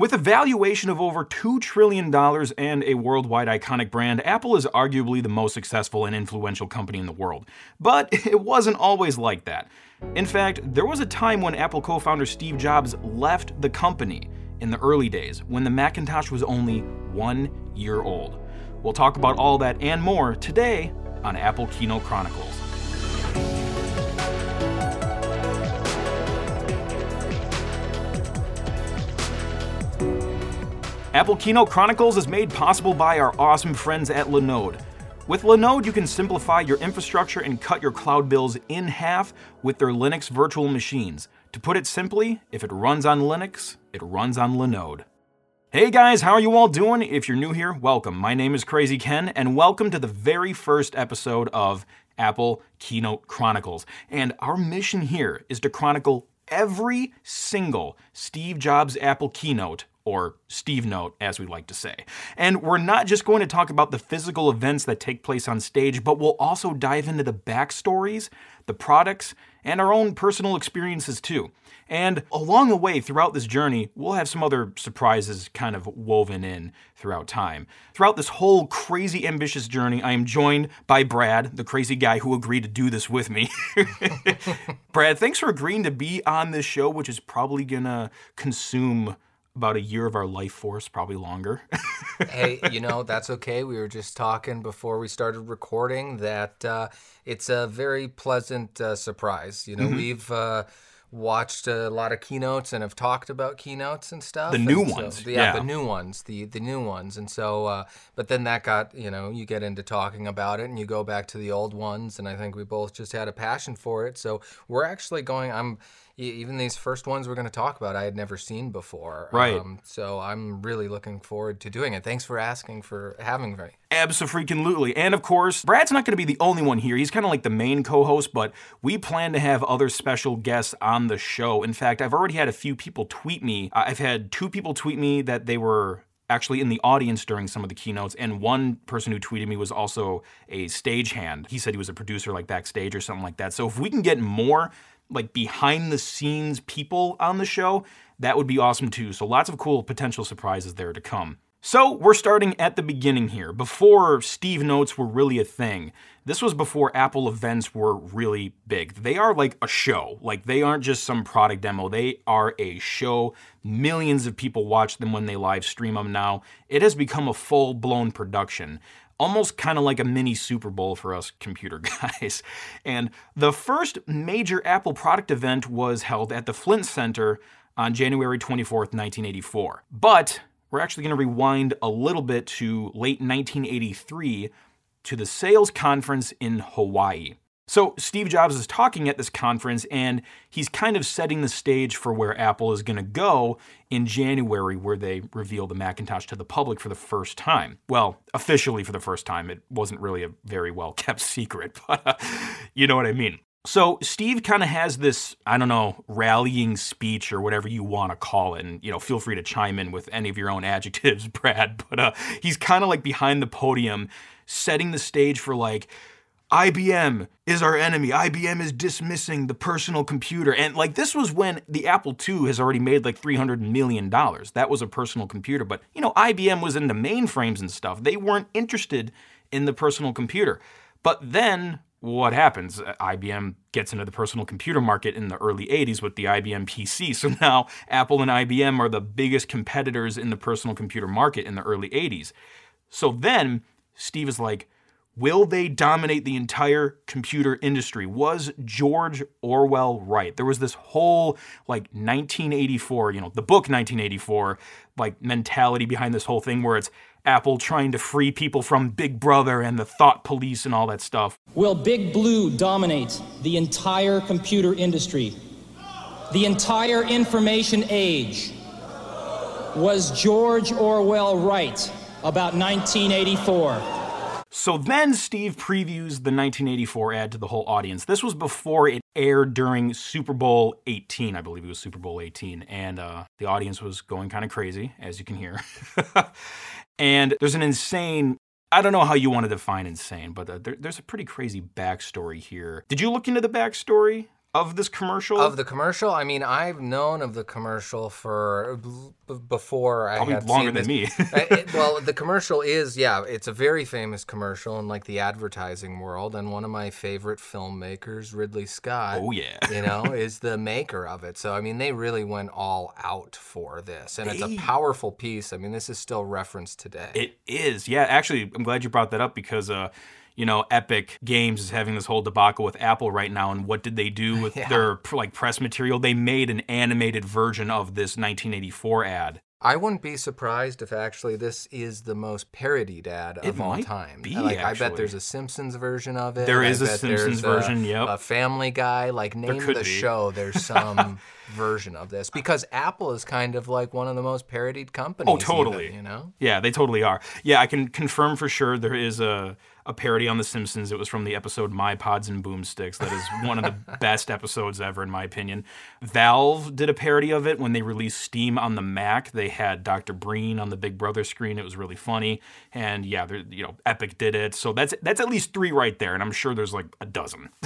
With a valuation of over $2 trillion and a worldwide iconic brand, Apple is arguably the most successful and influential company in the world. But it wasn't always like that. In fact, there was a time when Apple co founder Steve Jobs left the company in the early days when the Macintosh was only one year old. We'll talk about all that and more today on Apple Keynote Chronicles. Apple Keynote Chronicles is made possible by our awesome friends at Linode. With Linode, you can simplify your infrastructure and cut your cloud bills in half with their Linux virtual machines. To put it simply, if it runs on Linux, it runs on Linode. Hey guys, how are you all doing? If you're new here, welcome. My name is Crazy Ken, and welcome to the very first episode of Apple Keynote Chronicles. And our mission here is to chronicle every single Steve Jobs Apple keynote or Steve Note, as we like to say. And we're not just going to talk about the physical events that take place on stage, but we'll also dive into the backstories, the products, and our own personal experiences too. And along the way, throughout this journey, we'll have some other surprises kind of woven in throughout time. Throughout this whole crazy ambitious journey, I am joined by Brad, the crazy guy who agreed to do this with me. Brad, thanks for agreeing to be on this show, which is probably gonna consume about a year of our life force, probably longer. hey, you know, that's okay. We were just talking before we started recording that uh, it's a very pleasant uh, surprise. You know, mm-hmm. we've. Uh, watched a lot of keynotes and have talked about keynotes and stuff. The new so, ones, yeah, yeah, the new ones, the the new ones, and so. Uh, but then that got you know you get into talking about it and you go back to the old ones, and I think we both just had a passion for it. So we're actually going. I'm even these first ones we're going to talk about, I had never seen before. Right. Um, so I'm really looking forward to doing it. Thanks for asking for having me. Absolutely. And of course, Brad's not going to be the only one here. He's kind of like the main co host, but we plan to have other special guests on the show. In fact, I've already had a few people tweet me. I've had two people tweet me that they were actually in the audience during some of the keynotes and one person who tweeted me was also a stagehand he said he was a producer like backstage or something like that so if we can get more like behind the scenes people on the show, that would be awesome too. So lots of cool potential surprises there to come. So we're starting at the beginning here, before Steve Notes were really a thing. This was before Apple events were really big. They are like a show. Like they aren't just some product demo. They are a show. Millions of people watch them when they live stream them now. It has become a full-blown production almost kind of like a mini Super Bowl for us computer guys. And the first major Apple product event was held at the Flint Center on January 24th, 1984. But we're actually going to rewind a little bit to late 1983 to the sales conference in Hawaii. So, Steve Jobs is talking at this conference and he's kind of setting the stage for where Apple is going to go in January, where they reveal the Macintosh to the public for the first time. Well, officially for the first time. It wasn't really a very well kept secret, but uh, you know what I mean. So Steve kind of has this, I don't know, rallying speech or whatever you want to call it, and you know, feel free to chime in with any of your own adjectives, Brad. But uh, he's kind of like behind the podium, setting the stage for like, IBM is our enemy. IBM is dismissing the personal computer. And like this was when the Apple II has already made like $300 million. That was a personal computer. But, you know, IBM was into mainframes and stuff. They weren't interested in the personal computer. But then what happens? IBM gets into the personal computer market in the early 80s with the IBM PC. So now Apple and IBM are the biggest competitors in the personal computer market in the early 80s. So then Steve is like, Will they dominate the entire computer industry? Was George Orwell right? There was this whole like 1984, you know, the book 1984, like mentality behind this whole thing where it's Apple trying to free people from Big Brother and the thought police and all that stuff. Will Big Blue dominate the entire computer industry? The entire information age? Was George Orwell right about 1984? So then Steve previews the 1984 ad to the whole audience. This was before it aired during Super Bowl 18, I believe it was Super Bowl 18, and uh, the audience was going kind of crazy, as you can hear. and there's an insane I don't know how you want to define insane, but uh, there, there's a pretty crazy backstory here. Did you look into the backstory of this commercial? Of the commercial, I mean, I've known of the commercial for b- before I Probably had longer than me. Uh, it- well, the commercial is yeah, it's a very famous commercial in like the advertising world, and one of my favorite filmmakers, Ridley Scott. Oh, yeah. you know, is the maker of it. So I mean, they really went all out for this, and it's a powerful piece. I mean, this is still referenced today. It is. Yeah, actually, I'm glad you brought that up because, uh, you know, Epic Games is having this whole debacle with Apple right now. And what did they do with their like press material? They made an animated version of this 1984 ad. I wouldn't be surprised if actually this is the most parodied ad of It all might time. be, like I bet there's a Simpsons version of it. There I is a bet Simpsons version, yep. A Family Guy, like name could the be. show. There's some version of this because Apple is kind of like one of the most parodied oh, companies. Oh, totally. even, you know. Yeah, they totally are. Yeah, I can confirm for sure there is a a parody on The Simpsons. It was from the episode My Pods and Boomsticks. That is one of the best episodes ever, in my opinion. Valve did a parody of it when they released Steam on the Mac. They had Dr. Breen on the Big Brother screen. It was really funny. And yeah, you know, Epic did it. So that's that's at least three right there, and I'm sure there's like a dozen.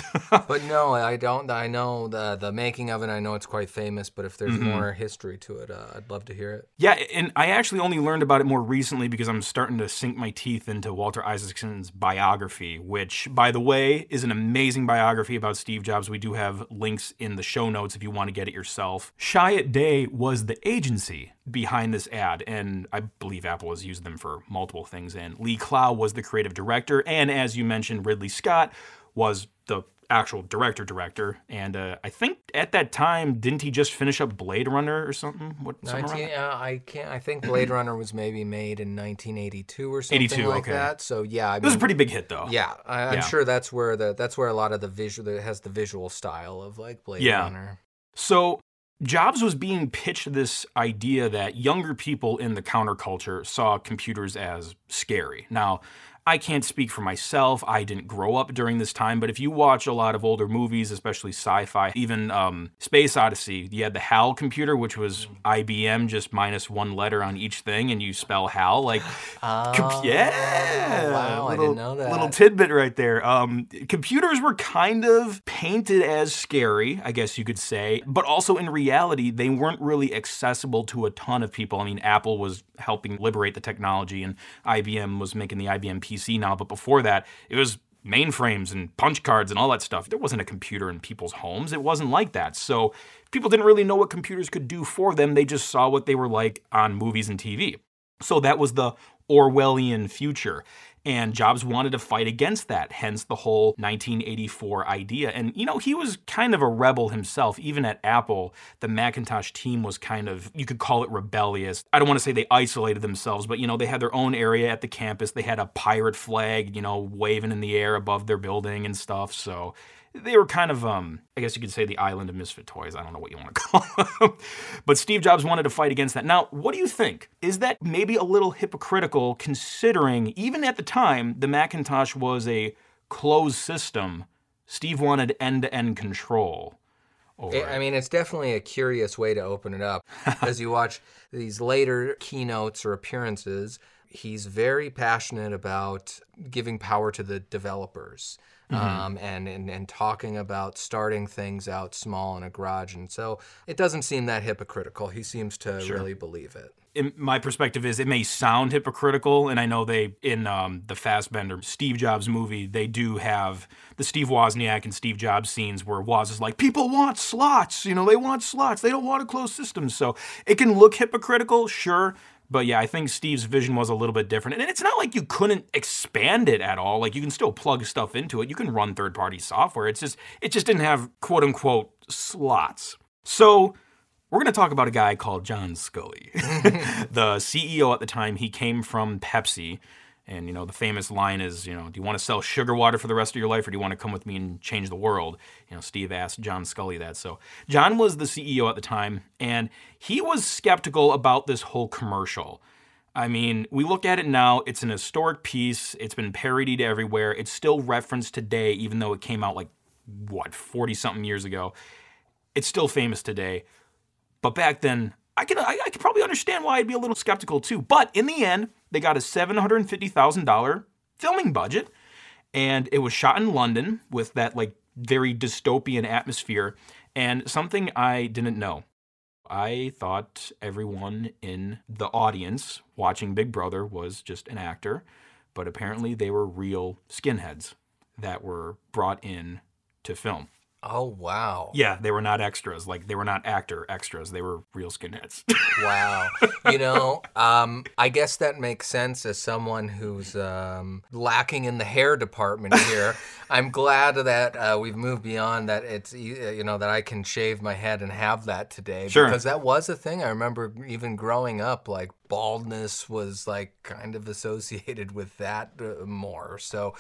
But no, I don't. I know the the making of it. I know it's quite famous. But if there's Mm-hmm. more history to it, uh, I'd love to hear it. Yeah, and I actually only learned about it more recently because I'm starting to sink my teeth into Walter Isaacson's biography, which, by the way, is an amazing biography about Steve Jobs. We do have links in the show notes if you want to get it yourself. Chiat Day was the agency behind this ad, and I believe Apple has used them for multiple things. And Lee Clow was the creative director, and as you mentioned, Ridley Scott was the actual director director and uh, i think at that time didn't he just finish up blade runner or something what something 19, uh, I can't. I think Blade Runner was maybe made in 1982 or something 82, like okay. that. So yeah, I It was a pretty big hit, though. yeah, I, I'm Yeah. sure that's where the that's where a lot of the visual that has the visual style of like Blade Yeah. Runner. So Jobs was being pitched this idea that younger people in the counterculture saw computers as scary. Now, I can't speak for myself. I didn't grow up during this time, but if you watch a lot of older movies, especially sci-fi, even um, Space Odyssey, you had the HAL computer, which was IBM, just minus one letter on each thing, and you spell HAL like, comp- yeah, Oh, wow, I didn't know that. Little tidbit right there. Um, computers were kind of painted as scary, I guess you could say, but also in reality, they weren't really accessible to a ton of people. I mean, Apple was helping liberate the technology, and IBM was making the IBM PC now, but before that, it was mainframes and punch cards and all that stuff. There wasn't a computer in people's homes. It wasn't like that. So people didn't really know what computers could do for them. They just saw what they were like on movies and TV. So that was the Orwellian future. And Jobs wanted to fight against that, hence the whole 1984 idea. And, you know, he was kind of a rebel himself. Even at Apple, the Macintosh team was kind of, you could call it rebellious. I don't want to say they isolated themselves, but, you know, they had their own area at the campus. They had a pirate flag, you know, waving in the air above their building and stuff. So they were kind of, um, I guess you could say the island of misfit toys. I don't know what you want to call them. but Steve Jobs wanted to fight against that. Now, what do you think? Is that maybe a little hypocritical considering, even at the time, the Macintosh was a closed system? Steve wanted end to end control. I mean, it's definitely a curious way to open it up. As you watch these later keynotes or appearances, he's very passionate about giving power to the developers. Um, and, and and talking about starting things out small in a garage, and so it doesn't seem that hypocritical. He seems to really believe it. in my perspective is it may sound hypocritical and i know they in um, the fassbender steve jobs movie they do have the steve wozniak and steve jobs scenes where woz is like people want slots you know they want slots they don't want a closed system so it can look hypocritical sure but yeah, I think Steve's vision was a little bit different. And it's not like you couldn't expand it at all. Like you can still plug stuff into it. You can run third-party software. It's just it just didn't have quote unquote slots. So we're going to talk about a guy called John Sculley. the CEO at the time, he came from Pepsi. And, you know, the famous line is, you know, do you want to sell sugar water for the rest of your life or do you want to come with me and change the world? You know, Steve asked John Sculley that. So, John was the CEO at the time, and he was skeptical about this whole commercial. I mean, we look at it now, it's an historic piece. It's been parodied everywhere. It's still referenced today, even though it came out like, what, 40 something years ago. It's still famous today. But back then, I can I, I could probably understand why I'd be a little skeptical too. But in the end, they got a seven hundred fifty thousand dollar filming budget, and it was shot in London with that like very dystopian atmosphere. And something I didn't know. I thought everyone in the audience watching Big Brother was just an actor, but apparently they were real skinheads that were brought in to film. Oh wow. Yeah, they were not extras. Like they were not actor extras. They were real skinheads. Wow. you know, um, I guess that makes sense as someone who's um, lacking in the hair department here. I'm glad that uh, we've moved beyond that. It's uh, you know that I can shave my head and have that today Sure. because that was a thing. I remember even growing up, like baldness was like kind of associated with that uh, more. So.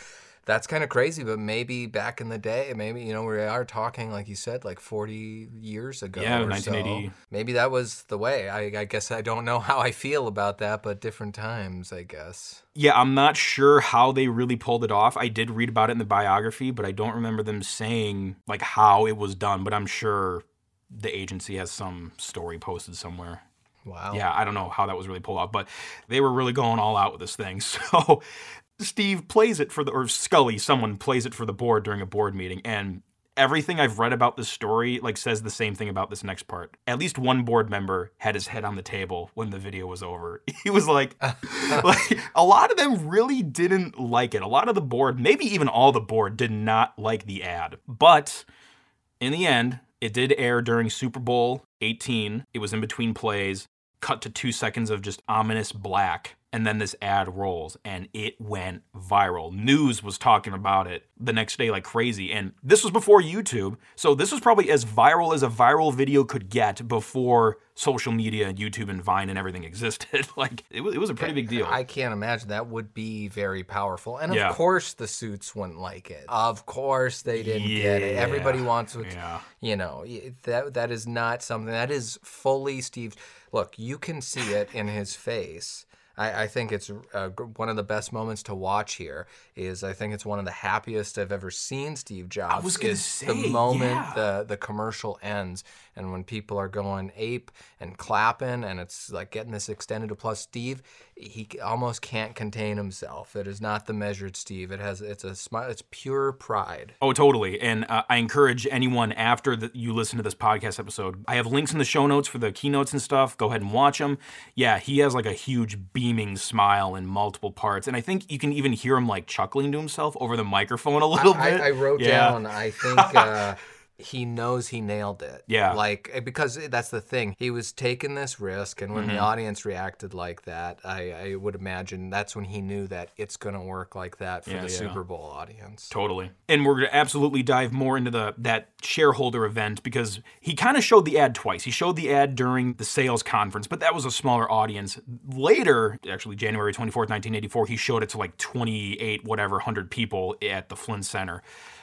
That's kind of crazy, but maybe back in the day, maybe you know we are talking, like you said, like 40 years ago. Yeah, or 1980. So. Maybe that was the way. I, I guess I don't know how I feel about that, but different times, I guess. yeah, I'm not sure how they really pulled it off. I did read about it in the biography, but I don't remember them saying like how it was done, but I'm sure the agency has some story posted somewhere. Wow. Yeah, I don't know how that was really pulled off, but they were really going all out with this thing. So Steve plays it for the, or Sculley, someone plays it for the board during a board meeting, and everything I've read about this story like says the same thing about this next part. At least one board member had his head on the table when the video was over. He was like, like a lot of them really didn't like it. A lot of the board, maybe even all the board, did not like the ad. But in the end, it did air during Super Bowl 18. It was in between plays, cut to two seconds of just ominous black, and then this ad rolls, and it went viral. News was talking about it the next day like crazy. And this was before YouTube, so this was probably as viral as a viral video could get before social media and YouTube and Vine and everything existed. like, it was, it was a pretty big deal. I can't imagine that would be very powerful. And of Yeah. course, the suits wouldn't like it. Of course, they didn't get it. Everybody wants to, Yeah. you know, that that is not something that is fully Steve. Look, you can see it in his face. I, I think it's uh, one of the best moments to watch here. Is I think it's one of the happiest I've ever seen Steve Jobs. was gonna say, the moment yeah. the the commercial ends and when people are going ape and clapping and it's like getting this extended applause. Steve, he almost can't contain himself. It is not the measured Steve. It has it's a smile. It's pure pride. Oh, totally. And uh, I encourage anyone after that you listen to this podcast episode. I have links in the show notes for the keynotes and stuff. Go ahead and watch them. Yeah, he has like a huge beaming smile in multiple parts, and I think you can even hear him like chuckling to himself over the microphone a little I, bit. I wrote Yeah. down. I think uh, he knows he nailed it. Yeah. like eh, because that's the thing. He was taking this risk, and when the Mm-hmm. audience reacted like that, I, I would imagine that's when he knew that it's going to work like that for Yeah, the yeah. Super Bowl audience. Totally. And we're going to absolutely dive more into the that shareholder event because he kind of showed the ad twice. He showed the ad during the sales conference, but that was a smaller audience. Later, actually January 24th, 1984, he showed it to like 28 whatever 100 people at the Flint Center.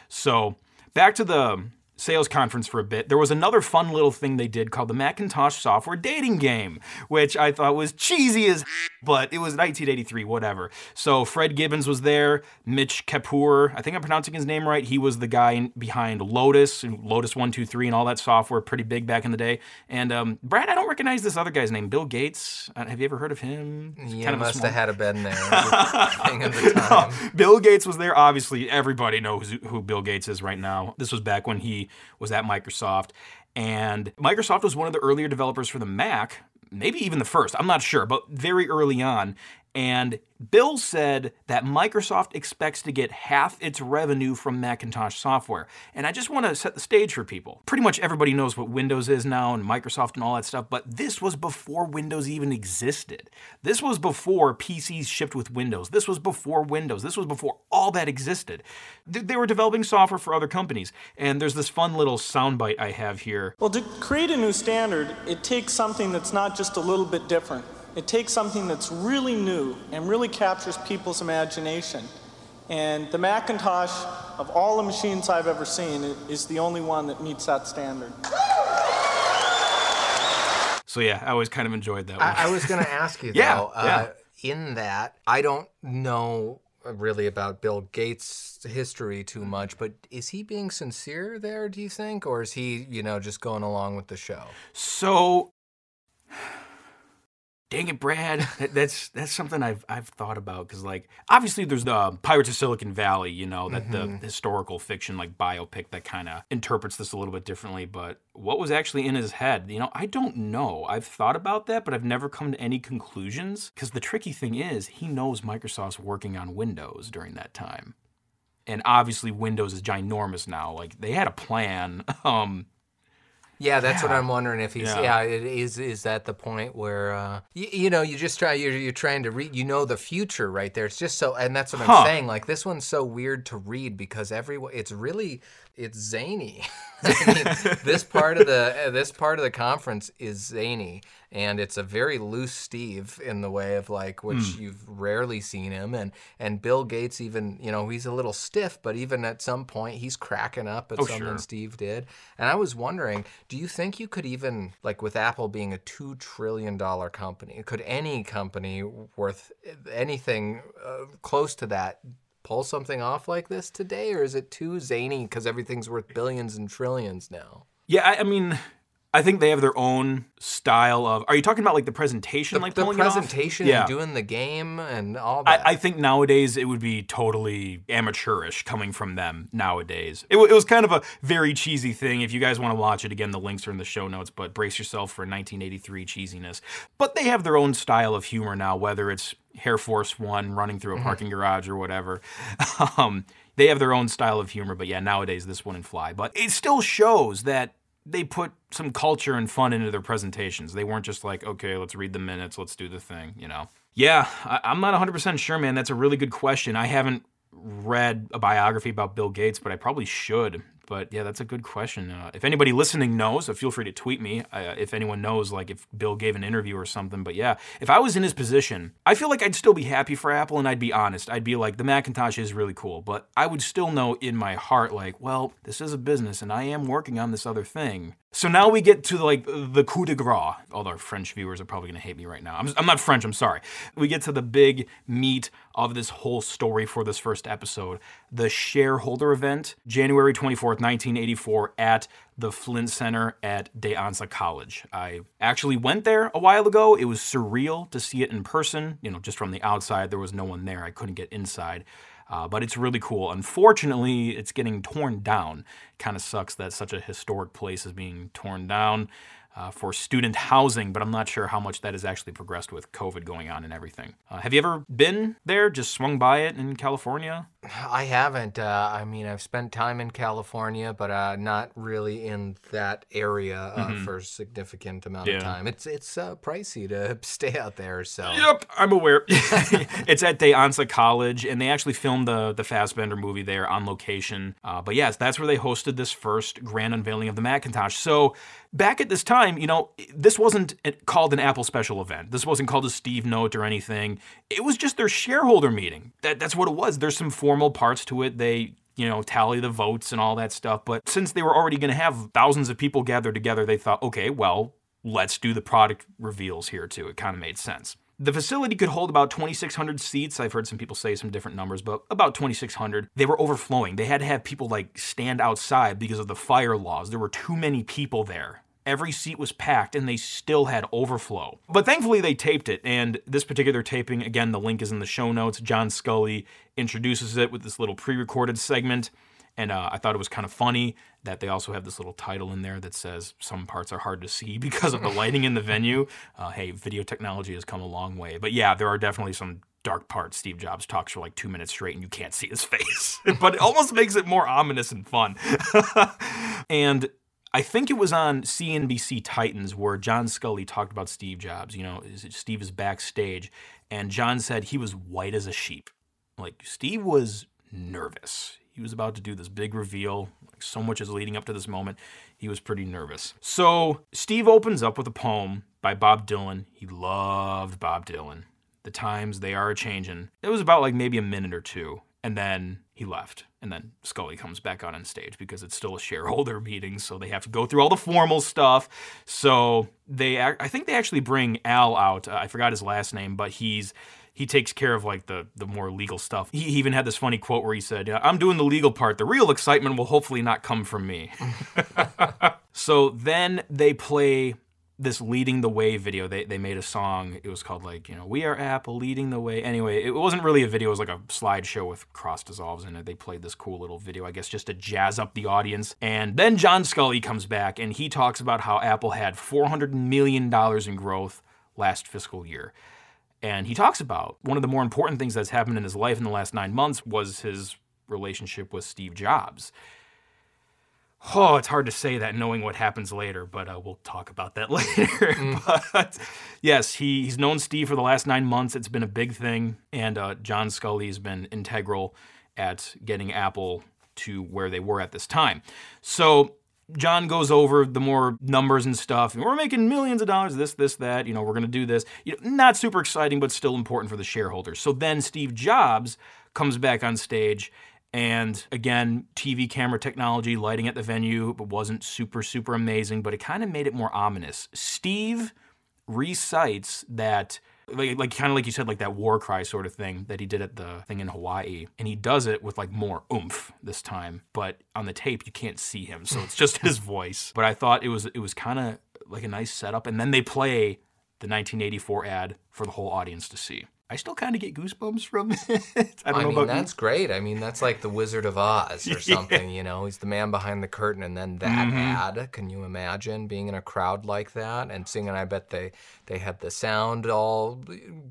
So, back to the sales conference for a bit. There was another fun little thing they did called the Macintosh software dating game, which I thought was cheesy as but it was 1983, whatever. So Fred Gibbons was there, Mitch Kapoor, I think I'm pronouncing his name right. He was the guy in- behind Lotus and Lotus 123 and all that software, pretty big back in the day. And um, Brad, I don't recognize this other guy's name, Bill Gates. Uh, have you ever heard of him? He's You kind of must small- have had a been there. thing of the time. Bill Gates was there. Obviously, everybody knows who Bill Gates is right now. This was back when he was at Microsoft. And Microsoft was one of the earlier developers for the Mac, maybe even the first. I'm not sure, but very early on. And Bill said that Microsoft expects to get half its revenue from Macintosh software. And I just want to set the stage for people. Pretty much everybody knows what Windows is now and Microsoft and all that stuff, but this was before Windows even existed. This was before PCs shipped with Windows. This was before Windows. This was before all that existed. They were developing software for other companies. And there's this fun little soundbite I have here. Well, to create a new standard, it takes something that's not just a little bit different. It takes something that's really new and really captures people's imagination. And the Macintosh, of all the machines I've ever seen, is the only one that meets that standard. So yeah, I always kind of enjoyed that one. I, I was going to ask you Yeah, though. Uh, in that, I don't know really about Bill Gates' history too much, but is he being sincere there? Do you think, or is he, you know, just going along with the show? So dang it, Brad. that's that's something I've I've thought about because like obviously there's the Pirates of Silicon Valley, you know, that Mm-hmm. the historical fiction like biopic that kind of interprets this a little bit differently. But what was actually in his head, you know, I don't know. I've thought about that, but I've never come to any conclusions because the tricky thing is he knows Microsoft's working on Windows during that time. And obviously Windows is ginormous now. Like they had a plan. Um Yeah, that's what I'm wondering if he's Yeah. yeah, it is is that the point where uh you, you know you just try you're you're trying to read you know the future right there it's just so and that's what Huh. I'm saying like this one's so weird to read because everyone it's really it's zany I mean, this part of the uh, this part of the conference is zany and it's a very loose Steve in the way of like which Hmm. you've rarely seen him and and Bill Gates even you know he's a little stiff but even at some point he's cracking up at Oh, something sure. Steve did. And I was wondering, do you think you could even, like with Apple being a $2 trillion company, could any company worth anything uh, close to that pull something off like this today? Or is it too zany because everything's worth billions and trillions now? Yeah, I, I mean, I think they have their own style of. Are you talking about like the presentation, like the pulling it off? presentation Yeah. and doing the game and all that. I, I think nowadays it would be totally amateurish coming from them nowadays. It, wa- it was kind of a very cheesy thing. If you guys want to watch it again, the links are in the show notes, but brace yourself for 1983 cheesiness. But they have their own style of humor now, whether it's Air Force One running through a parking garage or whatever. Um, they have their own style of humor, but yeah, nowadays this wouldn't fly. But it still shows that they put some culture and fun into their presentations. They weren't just like, okay, let's read the minutes, let's do the thing, you know? Yeah, I, I'm not 100% sure, man. That's a really good question. I haven't read a biography about Bill Gates, but I probably should. But yeah, that's a good question. Uh, if anybody listening knows, uh, feel free to tweet me uh, if anyone knows, like if Bill gave an interview or something. But yeah, if I was in his position, I feel like I'd still be happy for Apple and I'd be honest. I'd be like, the Macintosh is really cool, but I would still know in my heart, like, well, this is a business and I am working on this other thing. So now we get to like the coup de grace. All our French viewers are probably going to hate me right now. I'm, I'm not French, I'm sorry. We get to the big meat of this whole story for this first episode the shareholder event, January 24th, 1984, at the Flint Center at De Anza College. I actually went there a while ago. It was surreal to see it in person. You know, just from the outside, there was no one there. I couldn't get inside. Uh, but it's really cool. Unfortunately, it's getting torn down. Kind of sucks that such a historic place is being torn down uh, for student housing, but I'm not sure how much that has actually progressed with COVID going on and everything. Uh, have you ever been there? Just swung by it in California? I haven't. Uh, I mean, I've spent time in California, but uh, not really in that area uh, for a significant amount Mm-hmm. Yeah. of time. It's it's uh, pricey to stay out there. So Yep, I'm aware. it's at De Anza College, and they actually filmed the the Fassbender movie there on location. Uh, but yes, that's where they hosted this first grand unveiling of the Macintosh. So back at this time, you know, this wasn't called an Apple special event. This wasn't called a Steve Note or anything. It was just their shareholder meeting. That that's what it was. There's some formal parts to it. They you know, tally the votes and all that stuff. But since they were already going to have thousands of people gathered together, they thought, okay, well, let's do the product reveals here too. It kind of made sense. The facility could hold about 2,600 seats. I've heard some people say some different numbers, but about 2,600. They were overflowing. They had to have people like stand outside because of the fire laws. There were too many people there. Every seat was packed and they still had overflow. But thankfully, they taped it. And this particular taping, again, the link is in the show notes. John Sculley introduces it with this little pre recorded segment. And uh, I thought it was kind of funny that they also have this little title in there that says some parts are hard to see because of the lighting in the venue. Uh, hey, video technology has come a long way. But yeah, there are definitely some dark parts. Steve Jobs talks for like two minutes straight and you can't see his face. but it almost makes it more ominous and fun. and I think it was on CNBC Titans where John Sculley talked about Steve Jobs. You know, Steve is backstage, and John said he was white as a sheep. Like, Steve was nervous. He was about to do this big reveal. Like, so much is leading up to this moment. He was pretty nervous. So, Steve opens up with a poem by Bob Dylan. He loved Bob Dylan. The times they are a changin'. It was about like maybe a minute or two, and then he left. And then Sculley comes back on stage because it's still a shareholder meeting, so they have to go through all the formal stuff. So they, I think they actually bring Al out. Uh, I forgot his last name, but he's he takes care of like the the more legal stuff. He even had this funny quote where he said, "Yeah, "I'm doing the legal part. The real excitement will hopefully not come from me." so then they play this leading the way video. They, they made a song. It was called like, you know, We Are Apple leading the way. Anyway, it wasn't really a video. It was like a slideshow with cross dissolves in it. They played this cool little video, I guess, just to jazz up the audience. And then John Sculley comes back and he talks about how Apple had $400 million in growth last fiscal year. And he talks about one of the more important things that's happened in his life in the last nine months was his relationship with Steve Jobs. Oh, it's hard to say that knowing what happens later, but uh, we'll talk about that later. but yes, he, he's known Steve for the last nine months. It's been a big thing, and uh, John Sculley has been integral at getting Apple to where they were at this time. So John goes over the more numbers and stuff. And we're making millions of dollars, this, this, that. You know, we're going to do this. You know, not super exciting, but still important for the shareholders. So then Steve Jobs comes back on stage. And again, TV camera technology, lighting at the venue, wasn't super, super amazing, but it kind of made it more ominous. Steve recites that like, like kind of like you said, like that war cry sort of thing that he did at the thing in Hawaii, and he does it with like more oomph this time. But on the tape, you can't see him, so it's just his voice. But I thought it was it was kind of like a nice setup, and then they play the 1984 ad for the whole audience to see. I still kind of get goosebumps from it. I don't I mean, that's great. I mean, that's like the Wizard of Oz or something, you know? He's the man behind the curtain, and then that Mm-hmm. ad. Can you imagine being in a crowd like that and singing? I bet they, they had the sound all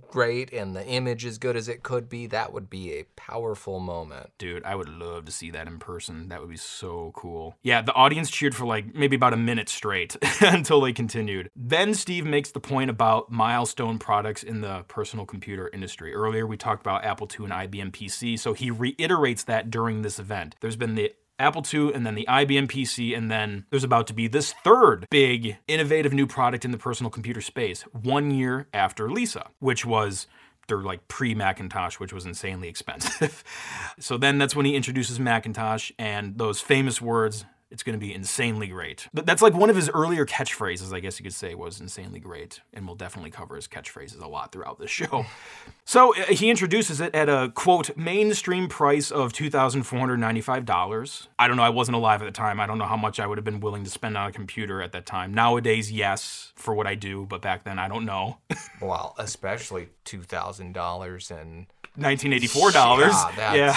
great and the image as good as it could be. That would be a powerful moment. Dude, I would love to see that in person. That would be so cool. Yeah, the audience cheered for like maybe about a minute straight until they continued. Then Steve makes the point about milestone products in the personal computer industry. Earlier, we talked about Apple II and IBM PC, so he reiterates that during this event. There's been the Apple II and then the IBM PC, and then there's about to be this third big innovative new product in the personal computer space one year after Lisa, which was their like pre Macintosh, which was insanely expensive. so then that's when he introduces Macintosh and those famous words. It's going to be insanely great. But that's like one of his earlier catchphrases, I guess you could say, was insanely great. And we'll definitely cover his catchphrases a lot throughout this show. So uh, he introduces it at a quote mainstream price of $2,495. I don't know, I wasn't alive at the time. I don't know how much I would have been willing to spend on a computer at that time. Nowadays, yes, for what I do, but back then I don't know. Well, especially $2,000 and. $1984. Yeah, yeah.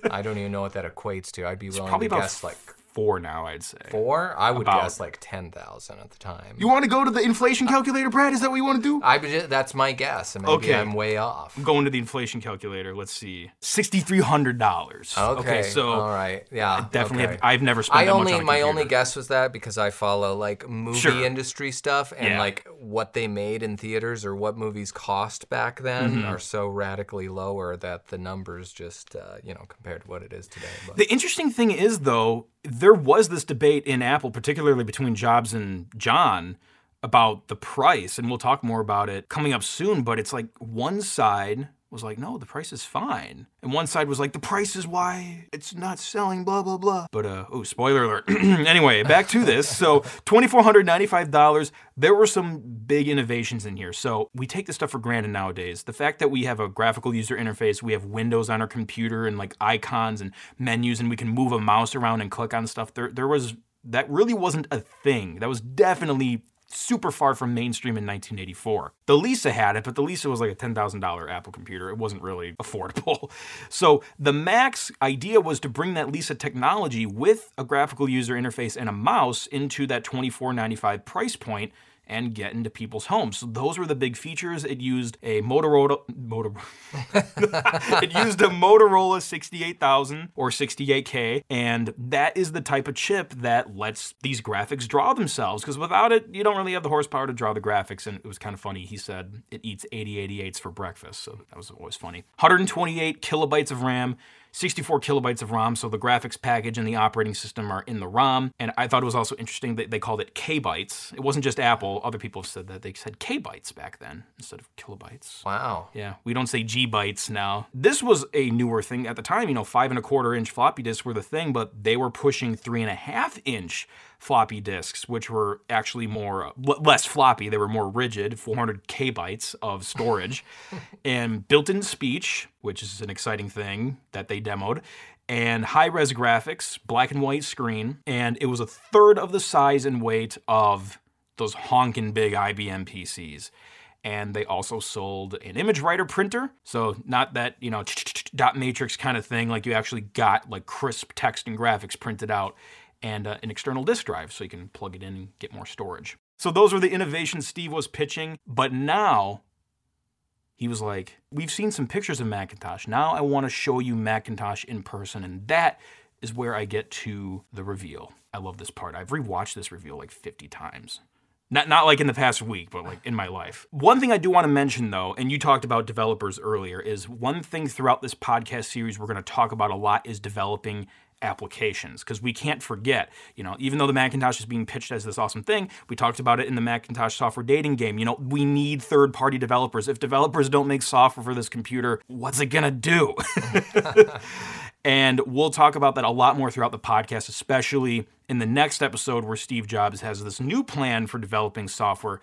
I don't even know what that equates to. I'd be willing to guess like four now, I'd say. four. I would About. guess like 10,000 at the time. You want to go to the inflation calculator, Brad? Is that what you want to do? I that's my guess. and Maybe Okay. I'm way off. I'm going to the inflation calculator. Let's see, sixty-three hundred dollars. Okay. so all right. Yeah. definitely, okay. have, I've never spent I that only much on a my only guess was that because I follow like movie Sure. industry stuff and Yeah. like what they made in theaters or what movies cost back then Mm-hmm. are so radically lower that the numbers just uh, you know compared to what it is today. But The interesting thing is, though, there was this debate in Apple, particularly between Jobs and John, about the price, and we'll talk more about it coming up soon. But it's like one side was like, no, the price is fine. And one side was like, the price is why it's not selling, blah, blah, blah. But, uh, oh, spoiler alert. anyway, back to this. So, $2,495, there were some big innovations in here. So, we take this stuff for granted nowadays. The fact that we have a graphical user interface, we have windows on our computer and like icons and menus, and we can move a mouse around and click on stuff, there, there was, that really wasn't a thing. That was definitely super far from mainstream in 1984. The Lisa had it, but the Lisa was like a $10,000 Apple computer. It wasn't really affordable. So the Mac's idea was to bring that Lisa technology with a graphical user interface and a mouse into that $24.95 price point and get into people's homes. So those were the big features. It used a Motorola Motor it used a Motorola 68000 or 68K and that is the type of chip that lets these graphics draw themselves because without it you don't really have the horsepower to draw the graphics and it was kind of funny. He said it eats 8088s for breakfast. So that was always funny. 128 kilobytes of RAM 64 kilobytes of ROM, so the graphics package and the operating system are in the ROM. And I thought it was also interesting that they called it K bytes. It wasn't just Apple, other people have said that. They said K bytes back then instead of kilobytes. wow. Yeah, we don't say G bytes now. This was a newer thing at the time. You know, five and a quarter inch floppy disks were the thing, but they were pushing three and a half inch floppy disks, which were actually more less floppy. They were more rigid, 400 k bytes of storage, and built-in speech, which is an exciting thing that they demoed. And high res graphics, black and white screen, and it was a third of the size and weight of those honking big IBM PCs. And they also sold an ImageWriter printer. So, not that, you know, dot matrix kind of thing, like you actually got like crisp text and graphics printed out, and uh, an external disk drive so you can plug it in and get more storage. So, those were the innovations Steve was pitching. But now, he was like, We've seen some pictures of Macintosh. Now I want to show you Macintosh in person. And that is where I get to the reveal. I love this part. I've rewatched this reveal like 50 times. Not, not like in the past week, but like in my life. One thing I do want to mention though, and you talked about developers earlier, is one thing throughout this podcast series we're going to talk about a lot is developing applications because we can't forget you know even though the macintosh is being pitched as this awesome thing we talked about it in the macintosh software dating game. You know we need third party developers. If developers don't make software for this computer what's it gonna do? And we'll talk about that a lot more throughout the podcast especially in the next episode where steve jobs has this new plan for developing software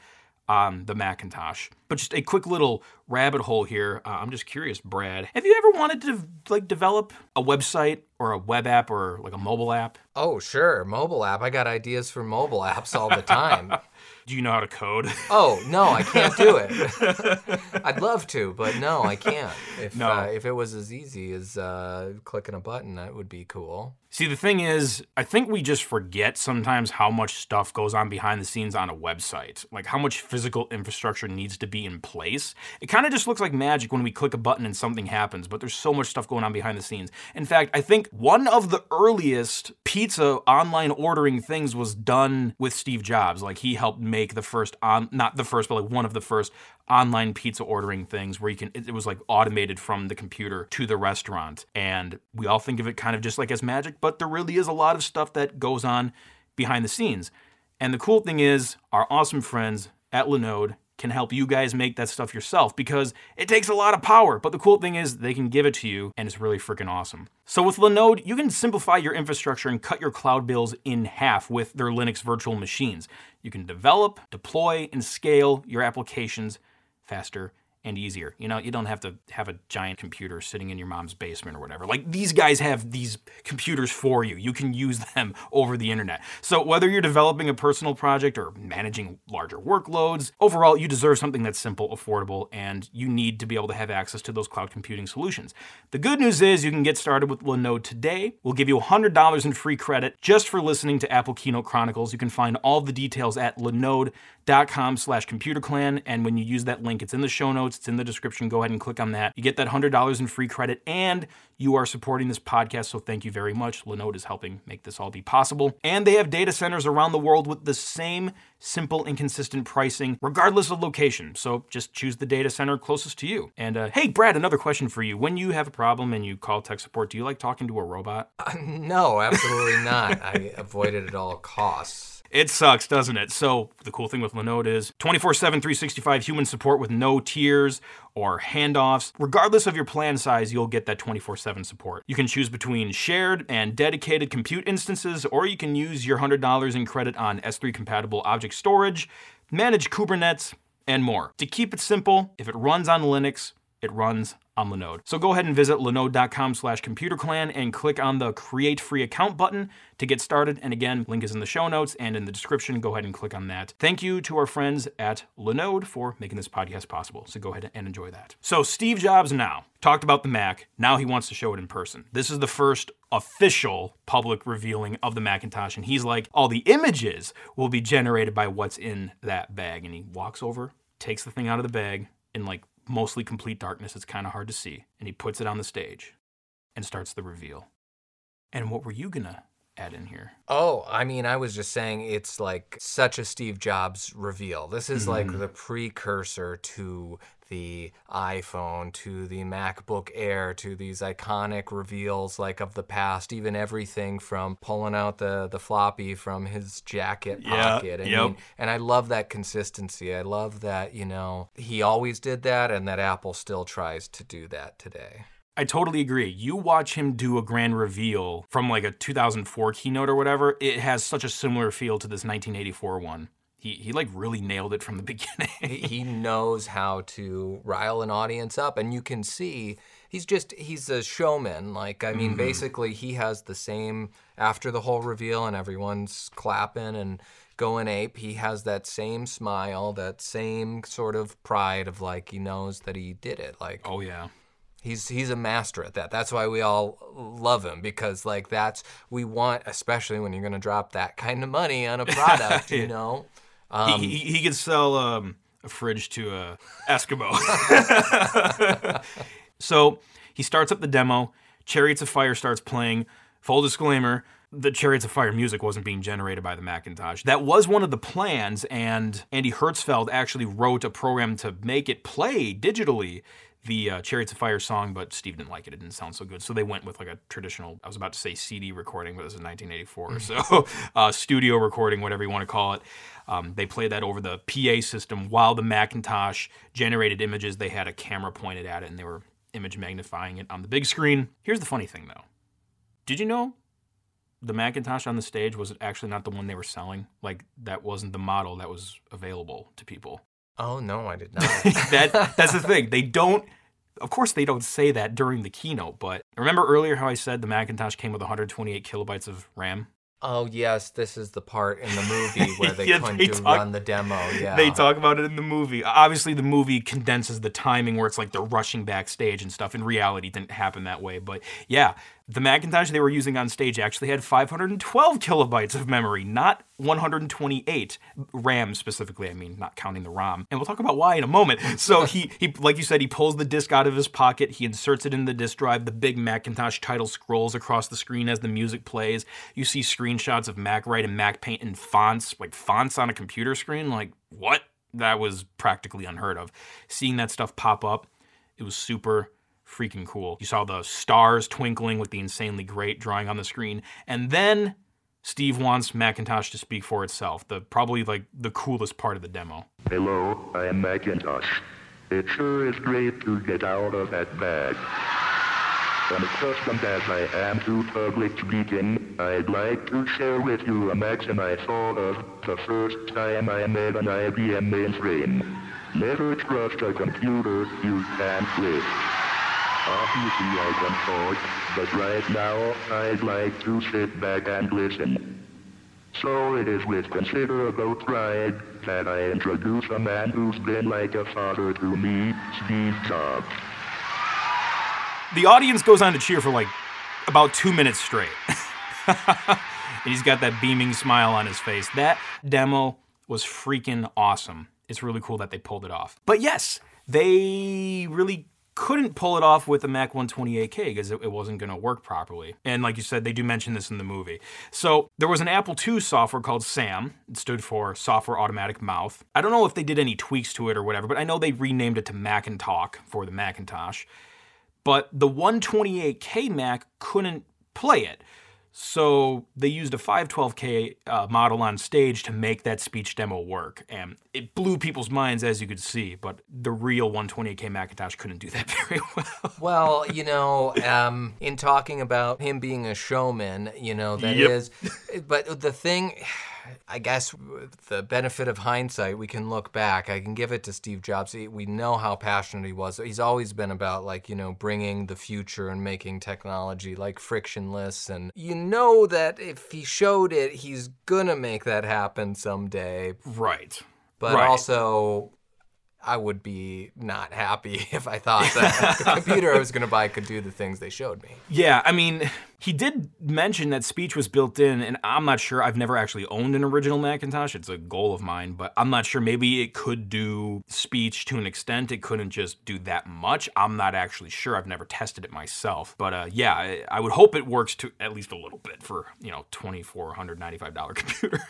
on the Macintosh. But just a quick little rabbit hole here. Uh, I'm just curious, Brad. Have you ever wanted to like develop a website or a web app or like a mobile app? Oh, sure. Mobile app. I got ideas for mobile apps all the time. Do you know how to code? oh, no, I can't do it. I'd love to, but no, I can't. If, No. uh, if it was as easy as uh, clicking a button, that would be cool. See, the thing is, I think we just forget sometimes how much stuff goes on behind the scenes on a website. Like how much physical infrastructure needs to be in place. It kind of just looks like magic when we click a button and something happens, but there's so much stuff going on behind the scenes. In fact, I think one of the earliest pizza online ordering things was done with Steve Jobs. Like he helped make the first on not the first, but like one of the first online pizza ordering things where you can it, was like automated from the computer to the restaurant. And we all think of it kind of just like as magic but there really is a lot of stuff that goes on behind the scenes. And the cool thing is our awesome friends at linode can help you guys make that stuff yourself because it takes a lot of power. But the cool thing is they can give it to you and it's really freaking awesome. So with linode you can simplify your infrastructure and cut your cloud bills in half with their linux virtual machines. You can develop deploy and scale your applications faster and easier. You know, you don't have to have a giant computer sitting in your mom's basement or whatever. Like these guys have these computers for you. You can use them over the internet. So whether you're developing a personal project or managing larger workloads, overall you deserve something that's simple, affordable, and you need to be able to have access to those cloud computing solutions. The good news is you can get started with Linode today. We'll give you $100 in free credit just for listening to Apple Keynote Chronicles. You can find all the details at linode.com slash computerclan. And when you use that link, it's in the show notes, it's in the description. Go ahead and click on that. You get that $100 in free credit and you are supporting this podcast. So thank you very much. Linode is helping make this all be possible. And they have data centers around the world with the same simple and consistent pricing, regardless of location. So just choose the data center closest to you. And uh, hey, Brad, another question for you. When you have a problem and you call tech support, do you like talking to a robot? No, absolutely not. I avoid it at all costs. It sucks, doesn't it? So, the cool thing with Linode is 24 7, 365 human support with no tiers or handoffs. Regardless of your plan size, you'll get that 24 7 support. You can choose between shared and dedicated compute instances, or you can use your $100 in credit on S3 compatible object storage, manage Kubernetes, and more. To keep it simple, if it runs on Linux, it runs on Linode. So go ahead and visit linode.com slash computerclan and click on the create free account button to get started. And again, link is in the show notes and in the description. Go ahead and click on that. Thank you to our friends at Linode for making this podcast possible. So go ahead and enjoy that. So Steve Jobs now talked about the Mac. Now he wants to show it in person. This is the first official public revealing of the Macintosh. And he's like, all the images will be generated by what's in that bag. And he walks over, takes the thing out of the bag, and like mostly complete darkness. It's kind of hard to see. And he puts it on the stage and starts the reveal. And what were you going to add in here? Oh, I mean, I was just saying it's like such a Steve Jobs reveal. This is like mm-hmm. the precursor to the iPhone, to the MacBook Air, to these iconic reveals like of the past, even everything from pulling out the, the floppy from his jacket Yeah, pocket. I yep. mean, and I love that consistency. I love that, you know, he always did that and that Apple still tries to do that today. I totally agree. You watch him do a grand reveal from like a 2004 keynote or whatever, it has such a similar feel to this 1984 one. He, he like really nailed it from the beginning. he, he knows how to rile an audience up and you can see he's just he's a showman like i mean mm-hmm. basically he has the same after the whole reveal and everyone's clapping and going ape. He has that same smile, that same sort of pride of like he knows that he did it. Like Oh yeah. He's he's a master at that. That's why we all love him because like that's we want, especially when you're gonna drop that kind of money on a product, you know. Um, he, he, he could sell um, a fridge to a Eskimo. so he starts up the demo. Chariots of Fire starts playing. Full disclaimer: the Chariots of Fire music wasn't being generated by the Macintosh. That was one of the plans, and Andy Hertzfeld actually wrote a program to make it play digitally the uh, Chariots of Fire song, but Steve didn't like it. It didn't sound so good. So they went with like a traditional, I was about to say CD recording, but this is 1984. so uh, studio recording, whatever you want to call it. Um, they played that over the PA system while the Macintosh generated images. They had a camera pointed at it and they were image magnifying it on the big screen. Here's the funny thing though. Did you know the Macintosh on the stage was actually not the one they were selling? Like that wasn't the model that was available to people. Oh no, I did not. that that's the thing. They don't of course they don't say that during the keynote, but remember earlier how I said the Macintosh came with 128 kilobytes of RAM? oh yes, this is the part in the movie where they Yeah, couldn't they talk- run the demo. Yeah, They talk about it in the movie. Obviously, the movie condenses the timing where it's like they're rushing backstage and stuff. In reality, it didn't happen that way. But yeah, the Macintosh they were using on stage actually had 512 kilobytes of memory, not 128 RAM specifically. I mean, not counting the ROM. And we'll talk about why in a moment. So he, he, like you said, he pulls the disc out of his pocket. He inserts it in the disk drive. The big Macintosh title scrolls across the screen as the music plays. You see screenshots of MacWrite and MacPaint in fonts, like fonts on a computer screen. Like what? That was practically unheard of. Seeing that stuff pop up, it was super freaking cool. You saw the stars twinkling with the insanely great drawing on the screen. And then Steve wants Macintosh to speak for itself. The probably like the coolest part of the demo. Hello, I am Macintosh. It sure is great to get out of that bag. Unaccustomed as I am to public speaking, I'd like to share with you a maxim I thought of the first time I made an IBM mainframe. Never trust a computer you can't live. Obviously I can talk, but right now I'd like to sit back and listen. So it is with considerable pride that I introduce a man who's been like a father to me, Steve Jobs. The audience goes on to cheer for like about two minutes straight. and he's got that beaming smile on his face. That demo was freaking awesome. It's really cool that they pulled it off. But yes, they really couldn't pull it off with the Mac 128K because it, it wasn't going to work properly. And like you said, they do mention this in the movie. So there was an Apple II software called SAM. It stood for Software Automatic Mouth. I don't know if they did any tweaks to it or whatever, but I know they renamed it to Macintalk for the Macintosh but the 128K Mac couldn't play it. So they used a 512K uh, model on stage to make that speech demo work. And it blew people's minds, as you could see, but the real 128K Macintosh couldn't do that very well. Well, you know, um, in talking about him being a showman, you know, that Yep. is. But the thing, I guess, with the benefit of hindsight, we can look back. I can give it to Steve Jobs. We know how passionate he was. He's always been about, like, you know, bringing the future and making technology, like, frictionless. And you know that if he showed it, he's gonna make that happen someday. right. But Right. also, I would be not happy if I thought that the computer I was going to buy could do the things they showed me. Yeah, I mean, he did mention that speech was built in, and I'm not sure. I've never actually owned an original Macintosh. It's a goal of mine, but I'm not sure. Maybe it could do speech to an extent. It couldn't just do that much. I'm not actually sure. I've never tested it myself. But uh, yeah, I, I would hope it works to at least a little bit for, you know, $2,495 computer.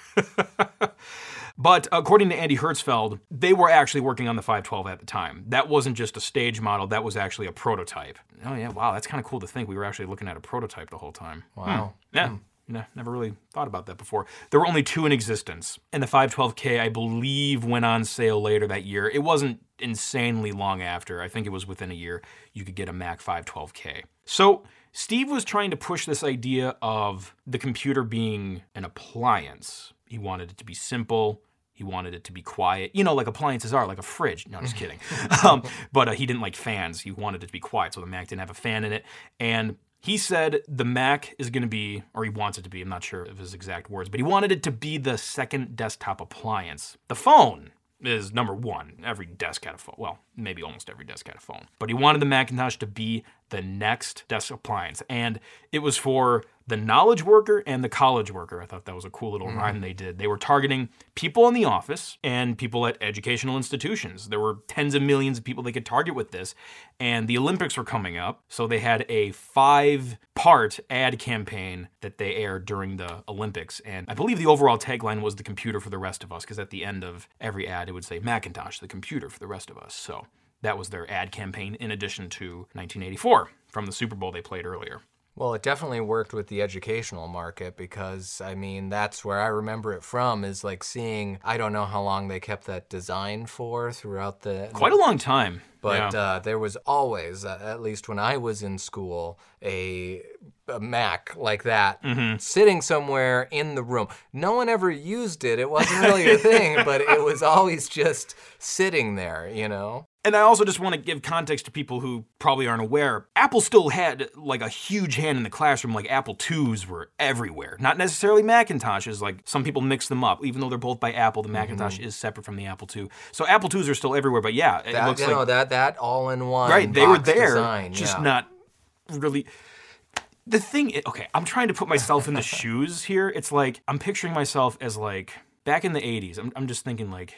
But according to Andy Hertzfeld, they were actually working on the 512 at the time. That wasn't just a stage model, that was actually a prototype. Oh, yeah, wow, that's kind of cool to think we were actually looking at a prototype the whole time. Wow. Yeah. No, never really thought about that before. There were only two in existence, and the 512K, I believe, went on sale later that year. It wasn't insanely long after. I think it was within a year you could get a Mac 512K. So Steve was trying to push this idea of the computer being an appliance. He wanted it to be simple. He wanted it to be quiet, you know, like appliances are, like a fridge. No, I'm just kidding. um, but uh, he didn't like fans. He wanted it to be quiet, so the Mac didn't have a fan in it. And He said the Mac is going to be, or he wants it to be, I'm not sure of his exact words, but he wanted it to be the second desktop appliance. The phone is number one. Every desk had a phone. Well, maybe almost every desk had a phone. But he wanted the Macintosh to be the next desk appliance. And it was for the knowledge worker and the college worker. I thought that was a cool little mm-hmm. rhyme they did. They were targeting people in the office and people at educational institutions. There were tens of millions of people they could target with this. And the Olympics were coming up. So they had a five part ad campaign that they aired during the Olympics. And I believe the overall tagline was the computer for the rest of us, because at the end of every ad, it would say Macintosh, the computer for the rest of us. So that was their ad campaign in addition to 1984 from the Super Bowl they played earlier. Well, it definitely worked with the educational market because, I mean, that's where I remember it from is like seeing, I don't know how long they kept that design for throughout the. Quite a long time. But yeah. uh, there was always, uh, at least when I was in school, a, a Mac like that Mm-hmm. sitting somewhere in the room. No one ever used it. It wasn't really a thing, but it was always just sitting there, you know? And I also just want to give context to people who probably aren't aware. Apple still had like a huge hand in the classroom. Like Apple IIs were everywhere. Not necessarily Macintoshes. Like some people mix them up. Even though they're both by Apple, the Macintosh mm-hmm. is separate from the Apple II. So Apple IIs are still everywhere. But yeah, it That, looks you like know, that, that all in one. right. They were there, design, just yeah. not really. The thing, i- okay, I'm trying to put myself in the shoes here. It's like I'm picturing myself as like back in the '80s. I'm, I'm just thinking like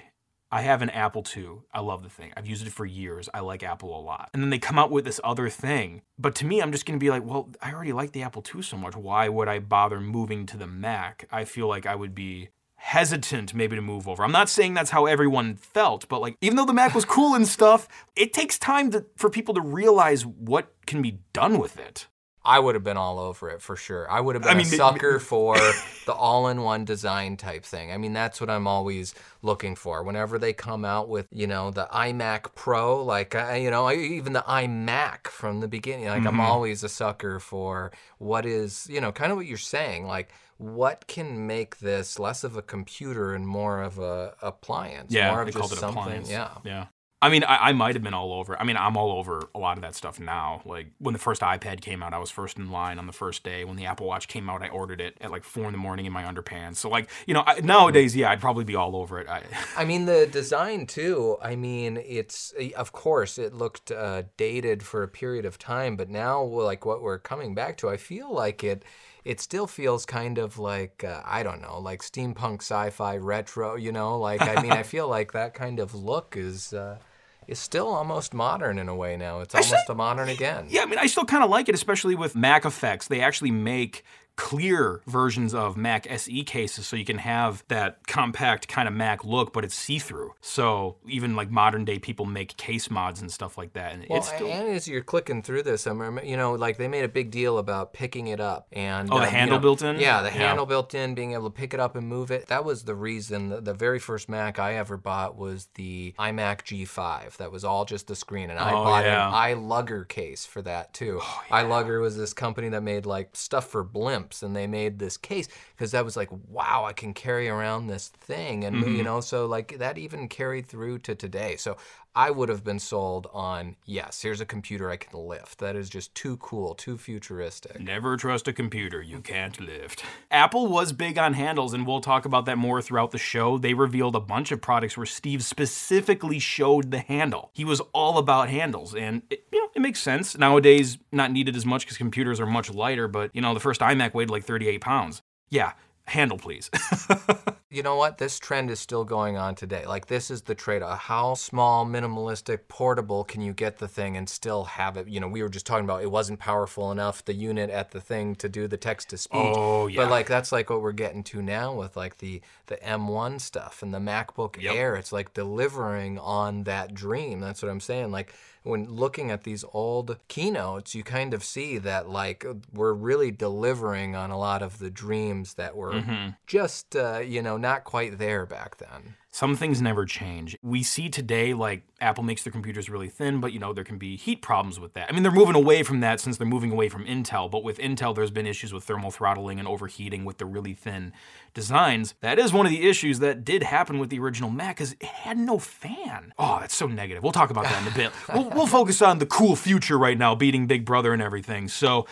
I have an Apple II. I love the thing. I've used it for years. I like Apple a lot. And then they come out with this other thing. But to me, I'm just going to be like, well, I already like the Apple II so much. Why would I bother moving to the Mac? I feel like I would be hesitant maybe to move over. I'm not saying that's how everyone felt, but like even though the Mac was cool and stuff, it takes time to, for people to realize what can be done with it. I would have been all over it for sure. I would have been I mean, a the- sucker for the all-in-one design type thing. I mean, that's what I'm always looking for. Whenever they come out with, you know, the iMac Pro, like, I, you know, even the iMac from the beginning, like, I'm mm-hmm. always a sucker for what is, you know, kind of what you're saying, like. What can make this less of a computer and more of a appliance? Yeah, more of just called it something. appliance. Yeah. yeah. I mean, I, I might have been all over. I mean, I'm all over a lot of that stuff now. Like when the first iPad came out, I was first in line on the first day. When the Apple Watch came out, I ordered it at like four in the morning in my underpants. So like, you know, I, nowadays, yeah, I'd probably be all over it. I, I mean, the design too. I mean, it's of course it looked uh, dated for a period of time, but now like what we're coming back to, I feel like it. It still feels kind of like uh, I don't know, like steampunk sci-fi retro. You know, like I mean, I feel like that kind of look is uh, is still almost modern in a way now. It's almost a modern again. Yeah, I mean, I still kind of like it, especially with MacEffects. They actually make clear versions of Mac SE cases so you can have that compact kind of Mac look, but it's see through. So even like modern day people make case mods and stuff like that. And Well, it's still. and as you're clicking through this, I'm, you know, like they made a big deal about picking it up and Oh, the um, you handle know- built in? Yeah, the Yeah. handle built in, being able to pick it up and move it. That was the reason. The, the very first Mac I ever bought was the iMac G5. That was all just the screen, and I Oh, bought yeah. Oh, an iLugger case for that too. iLugger was this company that made like stuff for and they made this case because that was like, wow, I can carry around this thing, and Mm-hmm. you know, so like that even carried through to today. So I would have been sold on yes, here's a computer I can lift. That is just too cool, too futuristic. Never trust a computer you can't lift. Apple was big on handles, and we'll talk about that more throughout the show. They revealed a bunch of products where Steve specifically showed the handle. He was all about handles, and it, you know, it makes sense. Nowadays, not needed as much because computers are much lighter, but you know, the first iMac weighed like 38 pounds. Yeah, handle please. You know what? This trend is still going on today. Like this is the trade. off How small, minimalistic, portable can you get the thing and still have it? You know, we were just talking about it wasn't powerful enough, the unit at the thing to do the text to speech. Oh, yeah. But like that's like what we're getting to now with like the the M1 stuff and the MacBook Yep. Air. It's like delivering on that dream. That's what I'm saying. Like when looking at these old keynotes, you kind of see that like we're really delivering on a lot of the dreams that were Mm-hmm. just uh, you know not quite there back then. Some things never change. We see today, like Apple makes their computers really thin, but you know, there can be heat problems with that. I mean, they're moving away from that since they're moving away from Intel, but with Intel, there's been issues with thermal throttling and overheating with the really thin designs. That is one of the issues that did happen with the original Mac, because it had no fan. Oh, that's so negative. We'll talk about that in a bit. We'll, we'll focus on the cool future right now, beating Big Brother and everything. So,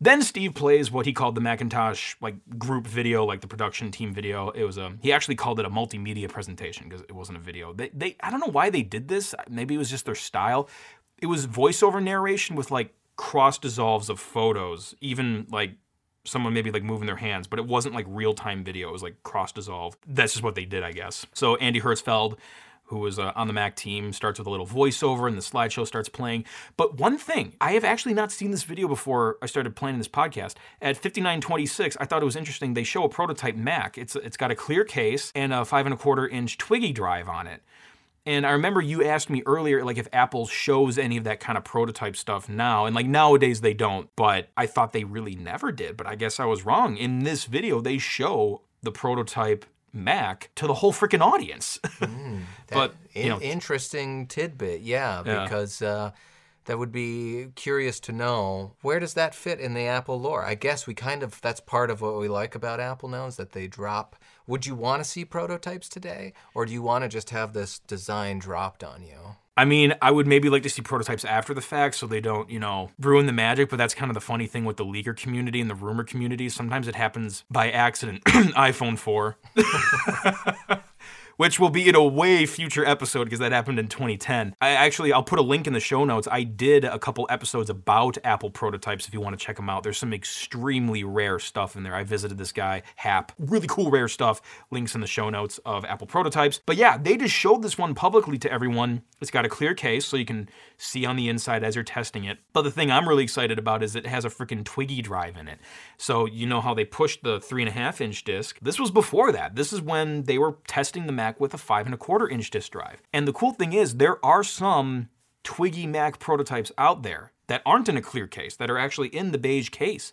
Then Steve plays what he called the Macintosh like group video, like the production team video. It was a he actually called it a multimedia presentation because it wasn't a video. They they I don't know why they did this. Maybe it was just their style. It was voiceover narration with like cross dissolves of photos, even like someone maybe like moving their hands, but it wasn't like real time video. It was like cross dissolve. That's just what they did, I guess. So Andy Hertzfeld who was uh, on the Mac team, starts with a little voiceover and the slideshow starts playing. But one thing, I have actually not seen this video before I started planning this podcast. At 5926, I thought it was interesting. They show a prototype Mac. It's it's got a clear case and a five and a quarter inch Twiggy drive on it. And I remember you asked me earlier, like, if Apple shows any of that kind of prototype stuff now. And like nowadays they don't, but I thought they really never did. But I guess I was wrong. In this video, they show the prototype Mac to the whole freaking audience. Mm, but in- you know, interesting tidbit, yeah, Yeah. because uh, that would be curious to know where does that fit in the Apple lore. I guess we kind of that's part of what we like about Apple now is that they drop. Would you want to see prototypes today, or do you want to just have this design dropped on you? I mean, I would maybe like to see prototypes after the fact so they don't, you know, ruin the magic, but that's kind of the funny thing with the leaker community and the rumor community. Sometimes it happens by accident. iPhone 4. Which will be in a way future episode because that happened in 2010. I actually, I'll put a link in the show notes. I did a couple episodes about Apple prototypes if you want to check them out. There's some extremely rare stuff in there. I visited this guy, Hap. Really cool, rare stuff. Links in the show notes of Apple prototypes. But yeah, they just showed this one publicly to everyone. It's got a clear case so you can see on the inside as you're testing it. But the thing I'm really excited about is it has a freaking Twiggy drive in it. So you know how they pushed the three and a half inch disc? This was before that. This is when they were testing the Mac with a five and a quarter inch disk drive. And the cool thing is, there are some Twiggy Mac prototypes out there that aren't in a clear case, that are actually in the beige case.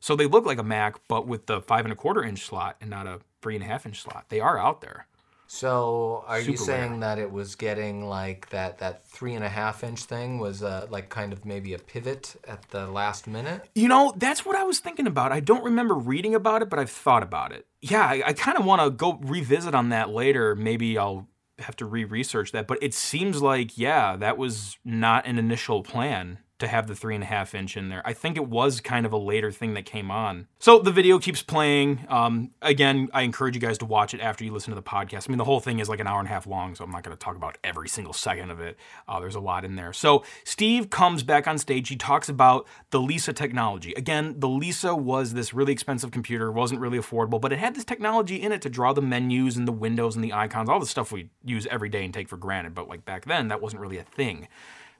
So they look like a Mac, but with the five and a quarter inch slot and not a three and a half inch slot. They are out there. So, are you Super rare. saying that it was getting like that that three and a half inch thing was uh, like kind of maybe a pivot at the last minute? You know, that's what I was thinking about. I don't remember reading about it, but I've thought about it. Yeah, I, I kind of want to go revisit on that later. Maybe I'll have to re research that. But it seems like, yeah, that was not an initial plan to have the three and a half inch in there. I think it was kind of a later thing that came on. So the video keeps playing. Um, again, I encourage you guys to watch it after you listen to the podcast. I mean, the whole thing is like an hour and a half long, so I'm not going to talk about every single second of it. Uh, there's a lot in there. So Steve comes back on stage. He talks about the Lisa technology. Again, the Lisa was this really expensive computer, wasn't really affordable, but it had this technology in it to draw the menus and the windows and the icons, all the stuff we use every day and take for granted. But like back then, that wasn't really a thing.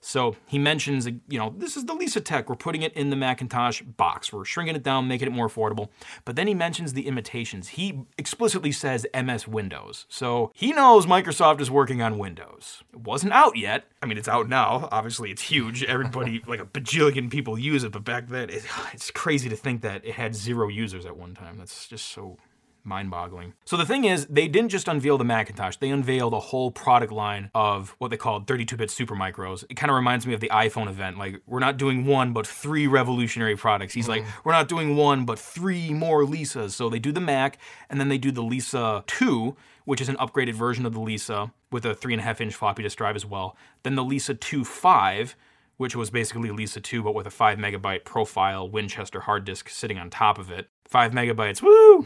So he mentions, you know, this is the Lisa Tech. We're putting it in the Macintosh box. We're shrinking it down, making it more affordable. But then he mentions the imitations. He explicitly says MS Windows. So he knows Microsoft is working on Windows. It wasn't out yet. I mean, it's out now. Obviously, it's huge. Everybody, like a bajillion people use it. But back then, it, it's crazy to think that it had zero users at one time. That's just so mind boggling. So the thing is, they didn't just unveil the Macintosh, they unveiled a whole product line of what they called 32 bit super micros. It kind of reminds me of the iPhone event. Like, we're not doing one, but three revolutionary products. He's like, mm-hmm. we're not doing one, but three more Lisas. So they do the Mac, and then they do the Lisa 2, which is an upgraded version of the Lisa with a three and a half inch floppy disk drive as well. Then the Lisa 2 5 which was basically Lisa 2, but with a 5 megabyte profile Winchester hard disk sitting on top of it. 5 megabytes, woo!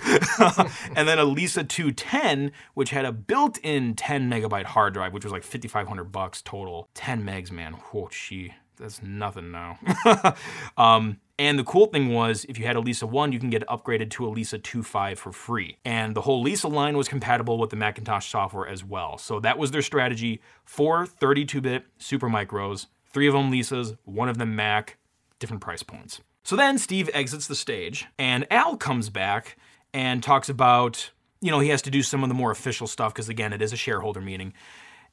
and then a Lisa 210, which had a built in 10 megabyte hard drive, which was like 5,500 bucks total. 10 megs, man. Whoa, gee, that's nothing now. um, and the cool thing was, if you had a Lisa 1, you can get upgraded to a Lisa 2.5 for free. And the whole Lisa line was compatible with the Macintosh software as well. So that was their strategy for 32 bit super micros. Three of them Lisas, one of them Mac, different price points. So then Steve exits the stage, and Al comes back and talks about, you know, he has to do some of the more official stuff because, again, it is a shareholder meeting.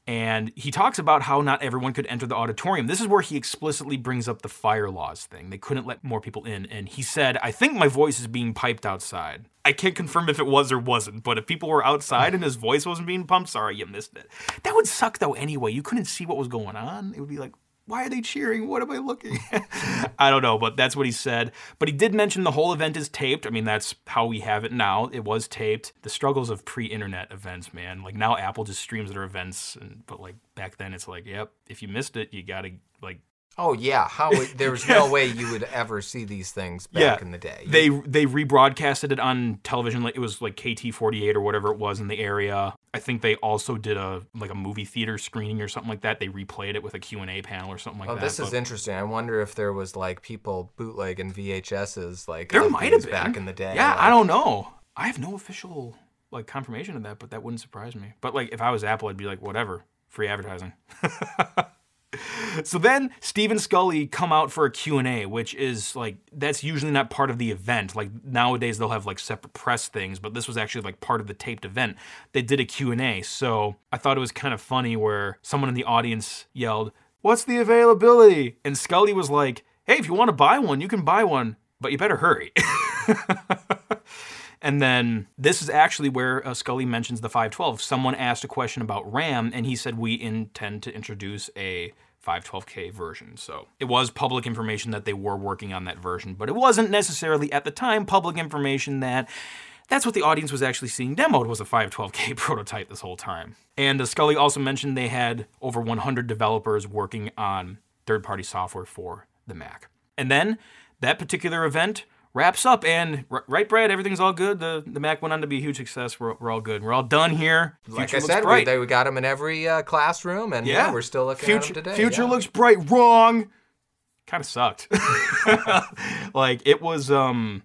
And he talks about how not everyone could enter the auditorium. This is where he explicitly brings up the fire laws thing. They couldn't let more people in. And he said, I think my voice is being piped outside. I can't confirm if it was or wasn't, but if people were outside and his voice wasn't being pumped, sorry, you missed it. That would suck though anyway. You couldn't see what was going on. It would be like, why are they cheering? What am I looking at? I don't know, but that's what he said. But he did mention the whole event is taped. I mean, that's how we have it now. It was taped. The struggles of pre-internet events, man. Like now Apple just streams their events, and but like back then it's like, yep, if you missed it, you gotta like Oh yeah, how there was no way you would ever see these things back in the day. They they rebroadcasted it on television. It was like KT48 or whatever it was in the area. I think they also did a like a movie theater screening or something like that. They replayed it with a Q and A panel or something like Oh, that. this is but- interesting. I wonder if there was like people bootlegging VHSs like There might have been back in the day. Yeah, like- I don't know. I have no official like confirmation of that, but that wouldn't surprise me. But like if I was Apple, I'd be like, whatever, free advertising. so then Steve and Sculley come out for a Q&A, which is like that's usually not part of the event. Like nowadays they'll have like separate press things, but this was actually like part of the taped event. They did a Q&A. So I thought it was kind of funny where someone in the audience yelled, "What's the availability?" And Sculley was like, "Hey, if you want to buy one, you can buy one, but you better hurry." And then this is actually where uh, Sculley mentions the 512. Someone asked a question about RAM, and he said, We intend to introduce a 512K version. So it was public information that they were working on that version, but it wasn't necessarily at the time public information that. That's what the audience was actually seeing demoed was a 512K prototype this whole time. And uh, Sculley also mentioned they had over 100 developers working on third-party software for the Mac. And then that particular event wraps up and r- right brad everything's all good the the mac went on to be a huge success we're, we're all good we're all done here Like Future I looks said, we, bright. they, we got them in every uh, classroom, and yeah. we're still looking future, at them today. future yeah. looks bright wrong kind of sucked like it was um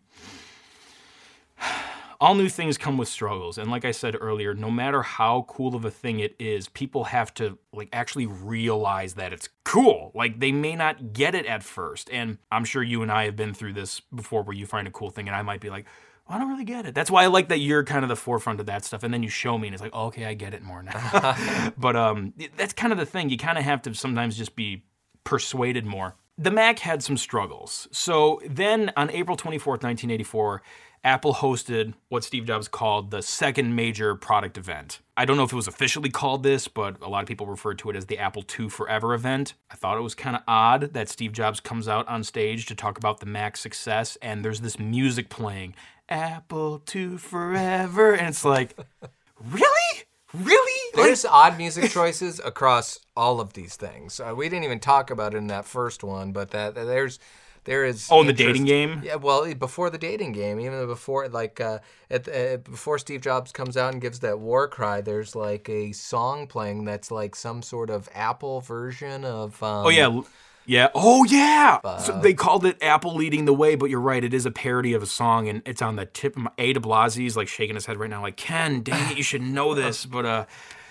all new things come with struggles and like i said earlier no matter how cool of a thing it is people have to like actually realize that it's cool like they may not get it at first and i'm sure you and i have been through this before where you find a cool thing and i might be like "Well, I don't really get it. That's why I like that you're kind of the forefront of that stuff, and then you show me, and it's like, oh, okay, I get it more now. but um, that's kind of the thing. You kind of have to sometimes just be persuaded more. The Mac had some struggles. So then on April 24th, 1984, Apple hosted what Steve Jobs called the second major product event. I don't know if it was officially called this, but a lot of people referred to it as the Apple II Forever event. I thought it was kind of odd that Steve Jobs comes out on stage to talk about the Mac's success, and there's this music playing Apple II Forever, and it's like, really? Really? Like, There's odd music choices across all of these things. Uh, we didn't even talk about it in that first one, but that there's there is Oh, in the dating game? Yeah, well, before the dating game, even before like uh, at the, uh, before Steve Jobs comes out and gives that war cry, there's like a song playing that's like some sort of Apple version of. Um, Oh yeah, yeah. Oh yeah. so they called it Apple leading the way, but you're right. It is a parody of a song, and it's on the tip of my. A. De Blasie's like shaking his head right now, like Ken, dang it, you should know this. But uh,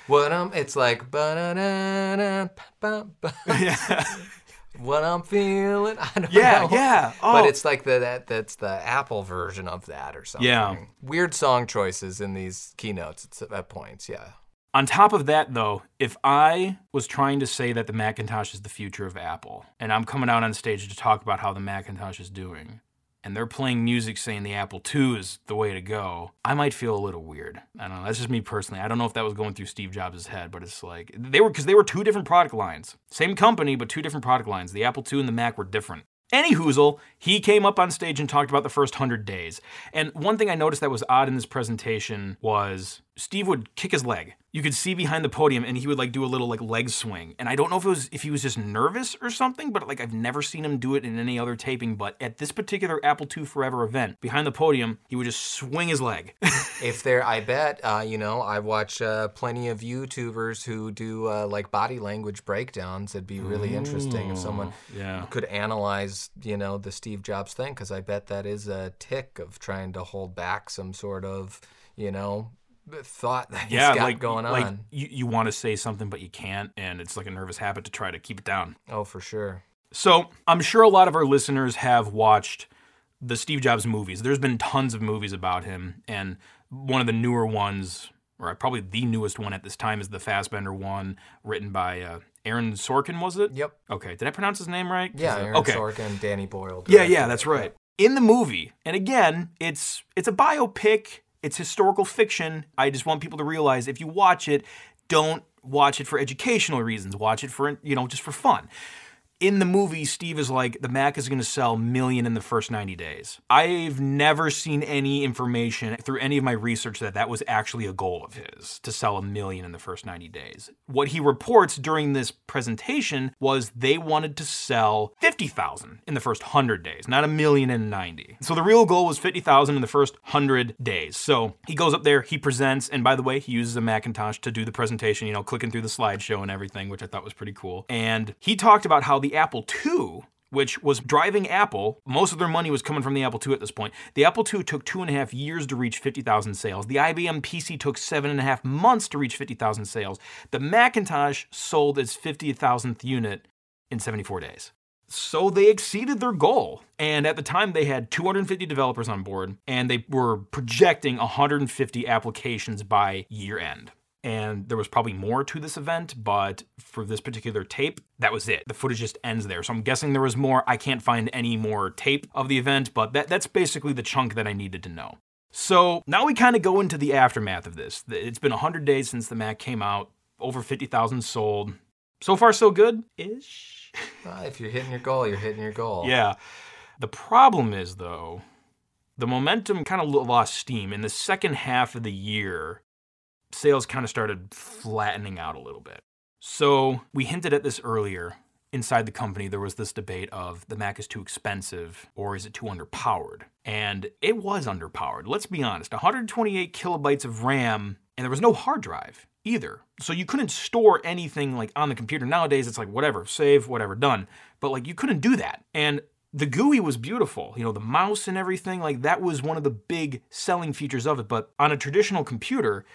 What um, it's like ba-ba. What I'm feeling, I don't Yeah, know. yeah. But Oh. it's like the that that's the Apple version of that or something. Yeah. Weird song choices in these keynotes at, at points. Yeah. on top of that, though, if I was trying to say that the Macintosh is the future of Apple, and I'm coming out on stage to talk about how the Macintosh is doing, and they're playing music saying the Apple II is the way to go, I might feel a little weird. I don't know. That's just me personally. I don't know if that was going through Steve Jobs' head, but it's like they were because they were two different product lines, same company, but two different product lines. The Apple II and the Mac were different. Any hoozle, he came up on stage and talked about the first 100 days. And one thing I noticed that was odd in this presentation was Steve would kick his leg. You could see behind the podium and he would like do a little like leg swing. And I don't know if it was if he was just nervous or something, but like I've never seen him do it in any other taping, but at this particular Apple II Forever event, behind the podium, he would just swing his leg. If there, I bet, uh, you know, I watch uh, plenty of YouTubers who do uh, like body language breakdowns. It'd be really interesting if someone yeah. could analyze, you know, the Steve Jobs thing, because I bet that is a tick of trying to hold back some sort of, you know, thought that he's yeah, got like going on. like you, you want to say something but you can't, and it's like a nervous habit to try to keep it down. Oh, for sure. So I'm sure a lot of our listeners have watched the Steve Jobs movies. There's been tons of movies about him, and one of the newer ones, or probably the newest one at this time, is the Fassbender one, written by uh, Aaron Sorkin. Was it? Yep. Okay. Did I pronounce his name right? Yeah, Aaron okay. Sorkin, Danny Boyle. Yeah, yeah, that's right. In the movie, and again, it's it's a biopic, it's historical fiction. I just want people to realize if you watch it, don't watch it for educational reasons. Watch it for, you know, just for fun. In the movie, Steve is like, the Mac is going to sell million in the first 90 days. I've never seen any information through any of my research that that was actually a goal of his to sell a million in the first 90 days. What he reports during this presentation was they wanted to sell 50,000 in the first 100 days, not a million in 90. So the real goal was 50,000 in the first 100 days. So he goes up there, he presents, and by the way, he uses a Macintosh to do the presentation, you know, clicking through the slideshow and everything, which I thought was pretty cool. And he talked about how the Apple II which was driving Apple. Most of their money was coming from the Apple II at this point. The Apple II took two and a half years to reach 50,000 sales. The IBM PC took seven and a half months to reach 50,000 sales. The Macintosh sold its 50,000th unit in 74 days. So they exceeded their goal. And at the time, they had 250 developers on board, and they were projecting 150 applications by year end and there was probably more to this event, but for this particular tape, that was it. The footage just ends there. So I'm guessing there was more. I can't find any more tape of the event, but that, that's basically the chunk that I needed to know. So now we kind of go into the aftermath of this. It's been 100 days since the Mac came out, over 50,000 sold. So far, so good ish. Well, ah, if you're hitting your goal, you're hitting your goal. Yeah. The problem is, though, the momentum kind of lost steam. In the second half of the year, sales kind of started flattening out a little bit. So we hinted at this earlier. Inside the company, there was this debate of the Mac is too expensive or is it too underpowered? And it was underpowered. Let's be honest 128 kilobytes of RAM, and there was no hard drive either. So you couldn't store anything like on the computer. Nowadays, it's like whatever, save, whatever, done. But like you couldn't do that. And the GUI was beautiful. You know, the mouse and everything, like that was one of the big selling features of it. But on a traditional computer,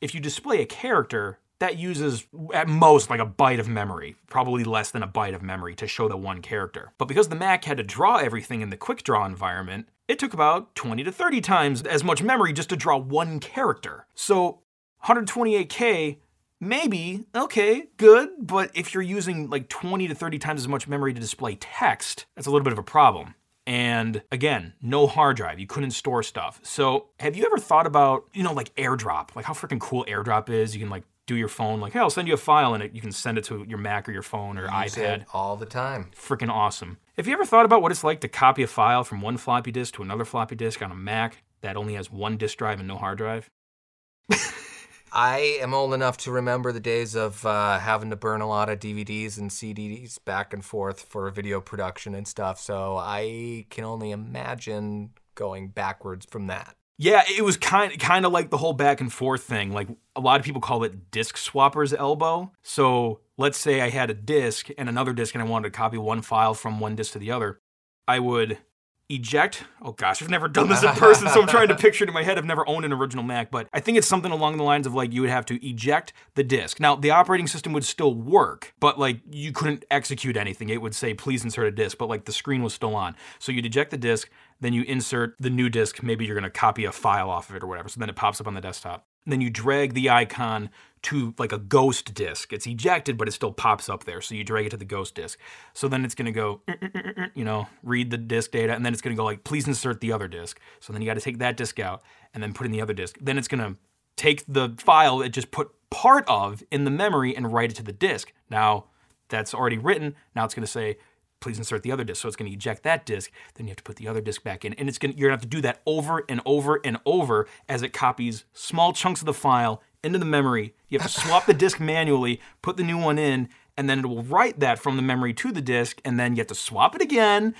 if you display a character, that uses at most like a byte of memory, probably less than a byte of memory to show the one character. But because the Mac had to draw everything in the QuickDraw environment, it took about 20 to 30 times as much memory just to draw one character. So 128K, maybe, okay, good, but if you're using like 20 to 30 times as much memory to display text, that's a little bit of a problem. And again, no hard drive. You couldn't store stuff. So, have you ever thought about, you know, like AirDrop? Like how freaking cool AirDrop is? You can like do your phone, like, hey, I'll send you a file and it, you can send it to your Mac or your phone or Use iPad. all the time. Freaking awesome. Have you ever thought about what it's like to copy a file from one floppy disk to another floppy disk on a Mac that only has one disk drive and no hard drive? I am old enough to remember the days of uh, having to burn a lot of DVDs and CDs back and forth for video production and stuff. So I can only imagine going backwards from that. Yeah, it was kind kind of like the whole back and forth thing. Like a lot of people call it disk swapper's elbow. So let's say I had a disk and another disk, and I wanted to copy one file from one disk to the other. I would eject. Oh gosh, I've never done this in person, so I'm trying to picture it in my head. I've never owned an original Mac, but I think it's something along the lines of like you would have to eject the disk. Now, the operating system would still work, but like you couldn't execute anything. It would say, please insert a disk, but like the screen was still on. So you'd eject the disk, then you insert the new disk. Maybe you're going to copy a file off of it or whatever. So then it pops up on the desktop. And then you drag the icon to like a ghost disk. It's ejected, but it still pops up there. So you drag it to the ghost disk. So then it's going to go, you know, read the disk data, and then it's going to go like, please insert the other disk. So then you got to take that disk out and then put in the other disk. Then it's going to take the file it just put part of in the memory and write it to the disk. Now that's already written. Now it's going to say, please insert the other disk. So it's going to eject that disk. Then you have to put the other disk back in, and it's going to, you're going to have to do that over and over and over as it copies small chunks of the file into the memory. You have to swap the disk manually, put the new one in, and then it will write that from the memory to the disk, and then you have to swap it again.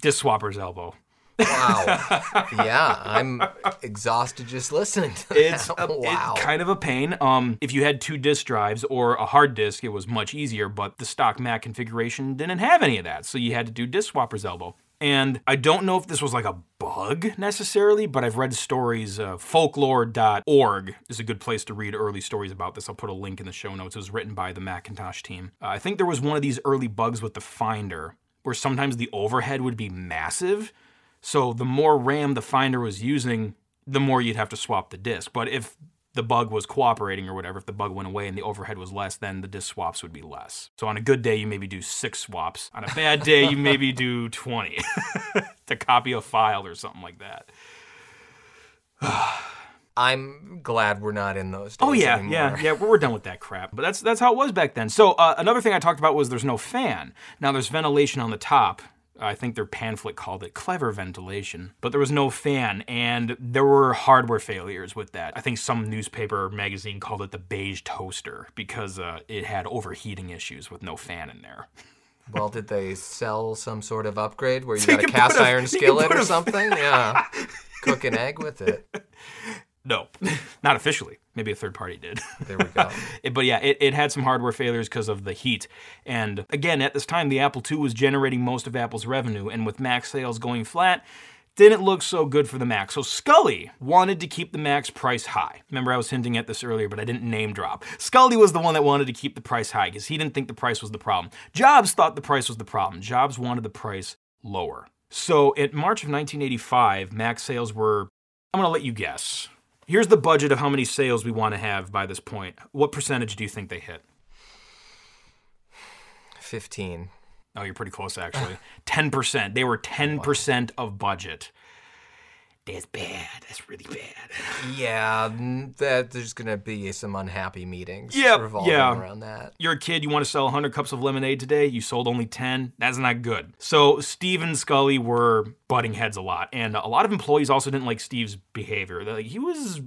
Disk swapper's elbow. Wow. yeah, I'm exhausted just listening to that. It's a, wow. kind of a pain. Um, if you had two disk drives or a hard disk, it was much easier. But the stock Mac configuration didn't have any of that, so you had to do disk swapper's elbow. And I don't know if this was like a bug necessarily, but I've read stories. Uh, folklore.org is a good place to read early stories about this. I'll put a link in the show notes. It was written by the Macintosh team. Uh, I think there was one of these early bugs with the Finder where sometimes the overhead would be massive. So the more RAM the Finder was using, the more you'd have to swap the disk. But if the bug was cooperating or whatever, if the bug went away and the overhead was less, then the disk swaps would be less. So on a good day, you maybe do six swaps. On a bad day, you maybe do 20 to copy a file or something like that. I'm glad we're not in those days Oh yeah, anymore. yeah, yeah. We're, we're done with that crap. But that's that's how it was back then. So uh, another thing I talked about was there's no fan. Now there's ventilation on the top. I think their pamphlet called it clever ventilation, but there was no fan, and there were hardware failures with that. I think some newspaper magazine called it the beige toaster because uh, it had overheating issues with no fan in there. Well, did they sell some sort of upgrade where you you got a cast put a- iron skillet or something? Yeah. Cook an egg with it. No, not officially. Maybe a third party did. There we go. But yeah, it, it had some hardware failures because of the heat. And again, at this time, the Apple II was generating most of Apple's revenue, and with Mac sales going flat, didn't look so good for the Mac. So Sculley wanted to keep the Mac's price high. Remember, I was hinting at this earlier, but I didn't name drop. Sculley was the one that wanted to keep the price high because he didn't think the price was the problem. Jobs thought the price was the problem. Jobs wanted the price lower. So in March of 1985, Mac sales were, I'm going to let you guess. Here's the budget of how many sales we want to have by this point. What percentage do you think they hit? 15. Oh, you're pretty close actually. 10%. They were 10% of budget. That's bad. That's really bad. Yeah, that there's gonna be some unhappy meetings Yep, revolving yeah. around that. You're a kid, you want to sell 100 cups of lemonade today, you sold only 10. That's not good. So, Steve and Sculley were butting heads a lot, and a lot of employees also didn't like Steve's behavior. Like, he was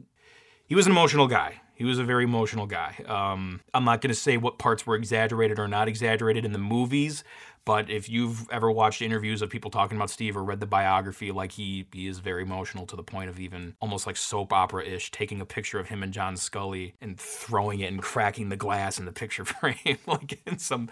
he was an emotional guy. He was a very emotional guy. Um, I'm not going to say what parts were exaggerated or not exaggerated in the movies, but if you've ever watched interviews of people talking about Steve or read the biography, like he he is very emotional to the point of even almost like soap opera ish, taking a picture of him and John Sculley and throwing it and cracking the glass in the picture frame, like in some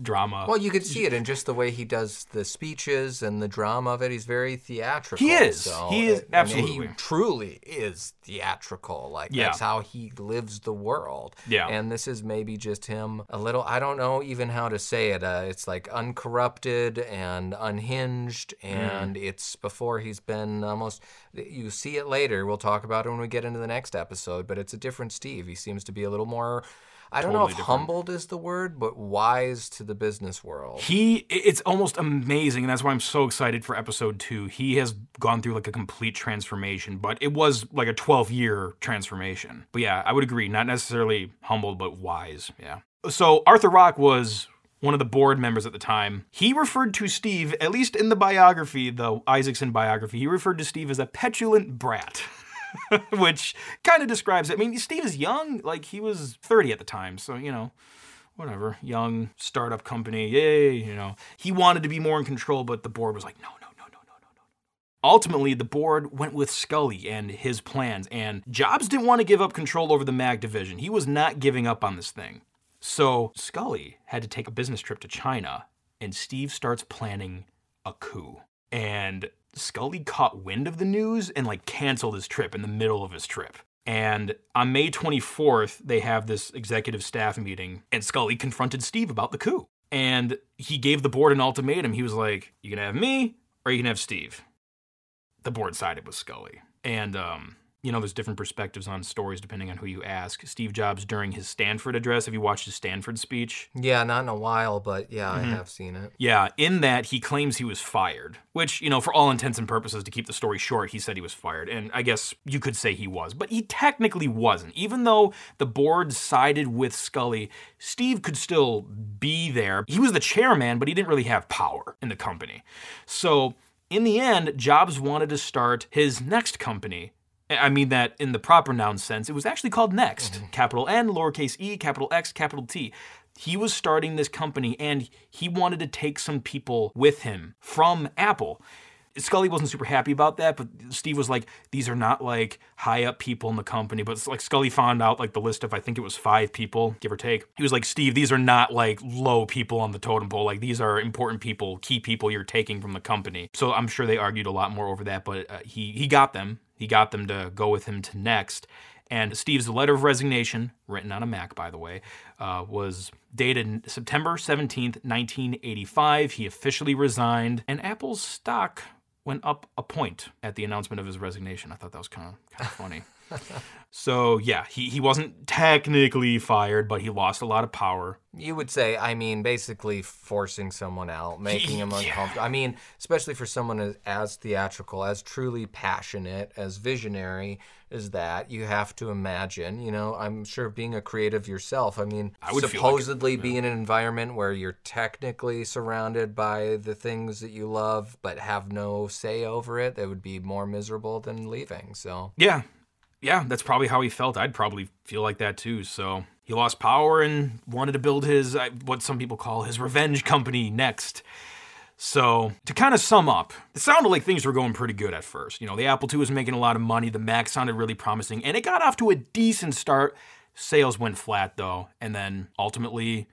drama. Well, you could see it in just the way he does the speeches and the drama of it. He's very theatrical. He is. So, He is, I mean, absolutely. he truly is theatrical. Like Yeah. that's how he lives the world. Yeah. And this is maybe just him a little. I don't know even how to say it. Uh, it's like uncorrupted and unhinged, Mm. and it's before he's been almost. You see it later. We'll talk about it when we get into the next episode. But it's a different Steve. He seems to be a little more. I don't know if different. humbled is the word, but wise to the business world. He, it's almost amazing, and that's why I'm so excited for episode two. He has gone through like a complete transformation, but it was like a 12 year transformation. But yeah, I would agree, not necessarily humbled, but wise. Yeah. So Arthur Rock was one of the board members at the time. He referred to Steve, at least in the biography, the Isaacson biography, he referred to Steve as a petulant brat. Which kind of describes it. I mean, Steve is young, like he was 30 at the time, so you know, whatever, young startup company, yay, you know. He wanted to be more in control, but the board was like, no, no, no, no, no, no, no. Ultimately, the board went with Sculley and his plans, and Jobs didn't want to give up control over the Mac division. He was not giving up on this thing. So Sculley had to take a business trip to China, and Steve starts planning a coup. And Sculley caught wind of the news and like canceled his trip in the middle of his trip. And on May 24th, they have this executive staff meeting, and Sculley confronted Steve about the coup. And he gave the board an ultimatum. He was like, You can have me, or you can have Steve. The board sided with Sculley. And, um, you know, there's different perspectives on stories depending on who you ask. Steve Jobs, during his Stanford address, have you watched his Stanford speech? Yeah, not in a while, but yeah, Mm-hmm. I have seen it. Yeah, in that he claims he was fired, which, you know, for all intents and purposes, to keep the story short, he said he was fired. And I guess you could say he was, but he technically wasn't. Even though the board sided with Sculley, Steve could still be there. He was the chairman, but he didn't really have power in the company. So, in the end, Jobs wanted to start his next company. I mean that in the proper noun sense. It was actually called NeXT, mm-hmm. capital N, lowercase e, capital X, capital T. He was starting this company and he wanted to take some people with him from Apple. Sculley wasn't super happy about that, but Steve was like, these are not like high up people in the company. But like Sculley found out like the list of I think it was five people, give or take. He was like, Steve, these are not like low people on the totem pole. Like these are important people, key people you're taking from the company. So I'm sure they argued a lot more over that, but uh, he he got them. He got them to go with him to NeXT. And Steve's letter of resignation, written on a Mac, by the way, uh, was dated September 17th, 1985. He officially resigned, and Apple's stock went up a point at the announcement of his resignation. I thought that was kind of kind of funny. So yeah, he, he wasn't technically fired, but he lost a lot of power. You would say, I mean, basically forcing someone out, making him uncomfortable. I mean, especially for someone as, as theatrical, as truly passionate, as visionary as that, you have to imagine, you know, I'm sure being a creative yourself, I mean, I would feel like supposedly be in an environment where you're technically surrounded by the things that you love, but have no say over it, that would be more miserable than leaving. So, Yeah, yeah, that's probably how he felt. I'd probably feel like that too. So he lost power and wanted to build his, uh, what some people call his revenge company NeXT. So, to kind of sum up, it sounded like things were going pretty good at first. You know, the Apple II was making a lot of money, the Mac sounded really promising, and it got off to a decent start. Sales went flat though, and then ultimately,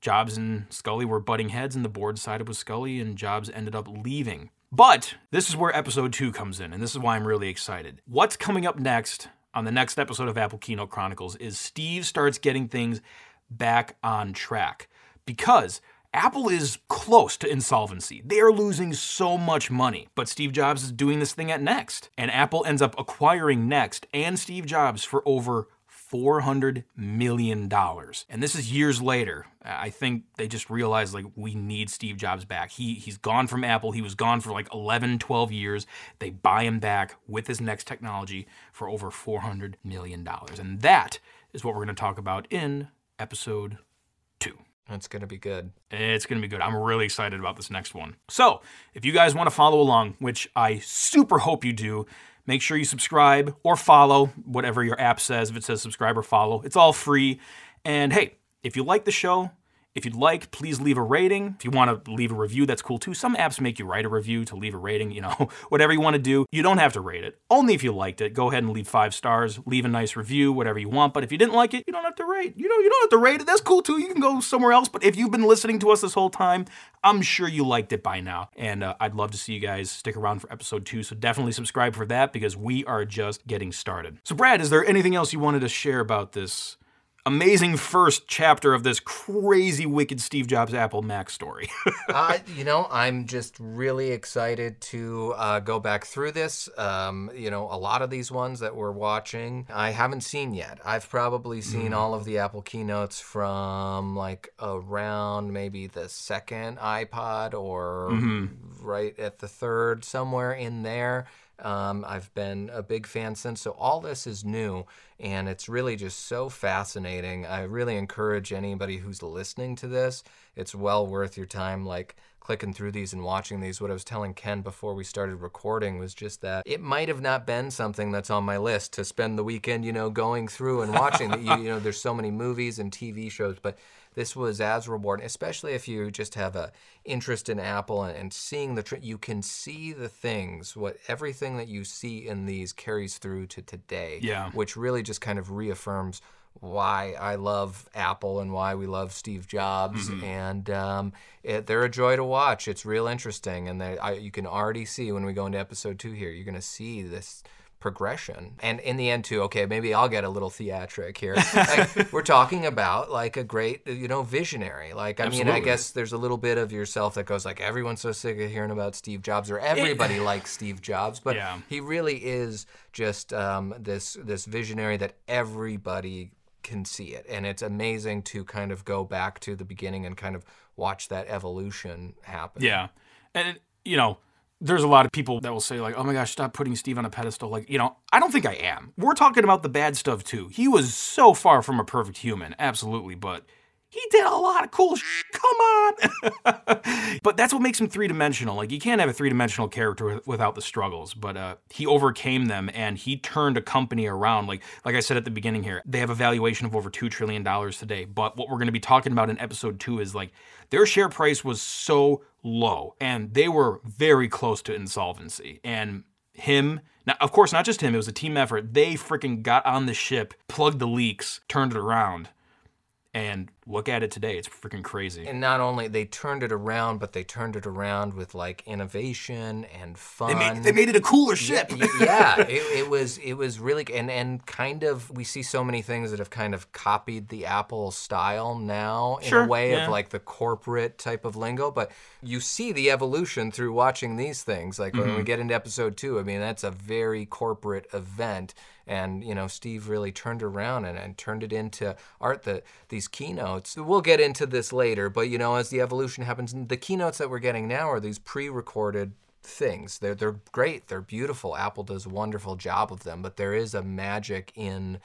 Jobs and Sculley were butting heads, and the board sided with Sculley, and Jobs ended up leaving. But this is where episode two comes in, and this is why I'm really excited. What's coming up next on the next episode of Apple Keynote Chronicles is Steve starts getting things back on track because Apple is close to insolvency. They are losing so much money. But Steve Jobs is doing this thing at NeXT. And Apple ends up acquiring NeXT and Steve Jobs for over $400 million. And this is years later. I think they just realized like we need Steve Jobs back. He he's gone from Apple. He was gone for like 11, 12 years. They buy him back with his NeXT technology for over 400 million dollars. And that is what we're going to talk about in episode 2. It's going to be good. It's going to be good. I'm really excited about this next one. So, if you guys want to follow along, which I super hope you do, make sure you subscribe or follow whatever your app says. If it says subscribe or follow, it's all free. And hey, if you like the show, if you'd like, please leave a rating. If you want to leave a review, that's cool too. Some apps make you write a review to leave a rating, you know, whatever you want to do. You don't have to rate it. Only if you liked it. Go ahead and leave five stars, leave a nice review, whatever you want. But if you didn't like it, you don't have to rate. You know, you don't have to rate it. That's cool too. You can go somewhere else. But if you've been listening to us this whole time, I'm sure you liked it by now. And uh, I'd love to see you guys stick around for episode two. So definitely subscribe for that because we are just getting started. So, Brad, is there anything else you wanted to share about this? Amazing first chapter of this crazy wicked Steve Jobs Apple Mac story. uh, you know, I'm just really excited to uh, go back through this. Um, you know, a lot of these ones that we're watching, I haven't seen yet. I've probably seen mm. all of the Apple keynotes from like around maybe the second iPod or mm-hmm. right at the third, somewhere in there. Um, I've been a big fan since. So all this is new, and it's really just so fascinating. I really encourage anybody who's listening to this. It's well worth your time. Like clicking through these and watching these. What I was telling Ken before we started recording was just that it might have not been something that's on my list to spend the weekend, you know, going through and watching. you, you know, there's so many movies and TV shows, but this was as rewarding, especially if you just have a interest in Apple and, and seeing the, tr- you can see the things, what everything that you see in these carries through to today. Yeah. Which really just kind of reaffirms why I love Apple and why we love Steve Jobs. Mm-hmm. And um, it, they're a joy to watch. It's real interesting. And they, I, you can already see when we go into episode two here, you're going to see this progression. And in the end, too, okay, maybe I'll get a little theatric here. like, we're talking about like a great, you know, visionary. Like, I Absolutely. mean, I guess there's a little bit of yourself that goes like, everyone's so sick of hearing about Steve Jobs, or everybody likes Steve Jobs, but yeah. he really is just um, this this visionary that everybody can see it, and it's amazing to kind of go back to the beginning and kind of watch that evolution happen. Yeah, and you know there's a lot of people that will say like, "Oh my gosh, stop putting Steve on a pedestal." Like, you know, I don't think I am. We're talking about the bad stuff too. He was so far from a perfect human, absolutely, but he did a lot of cool. Come on. but that's what makes him three dimensional. Like, you can't have a three dimensional character without the struggles. But uh, he overcame them and he turned a company around. Like, like I said at the beginning here, they have a valuation of over $2 trillion today. But what we're going to be talking about in episode two is like their share price was so low and they were very close to insolvency. And him, now, of course, not just him, it was a team effort. They freaking got on the ship, plugged the leaks, turned it around and look at it today. It's freaking crazy. And not only they turned it around, but they turned it around with like innovation and fun. They made, they made it a cooler ship. Y- yeah, it, it was it was really and and kind of we see so many things that have kind of copied the Apple style now in Sure, a way yeah. of like the corporate type of lingo, but you see the evolution through watching these things. Like when Mm-hmm. we get into episode two, I mean that's a very corporate event. And you know, Steve really turned around and, and turned it into art. That these keynotes, we'll get into this later, but you know, as the evolution happens, the keynotes that we're getting now are these pre-recorded things. They're they're great. They're beautiful. Apple does a wonderful job of them, but there is a magic in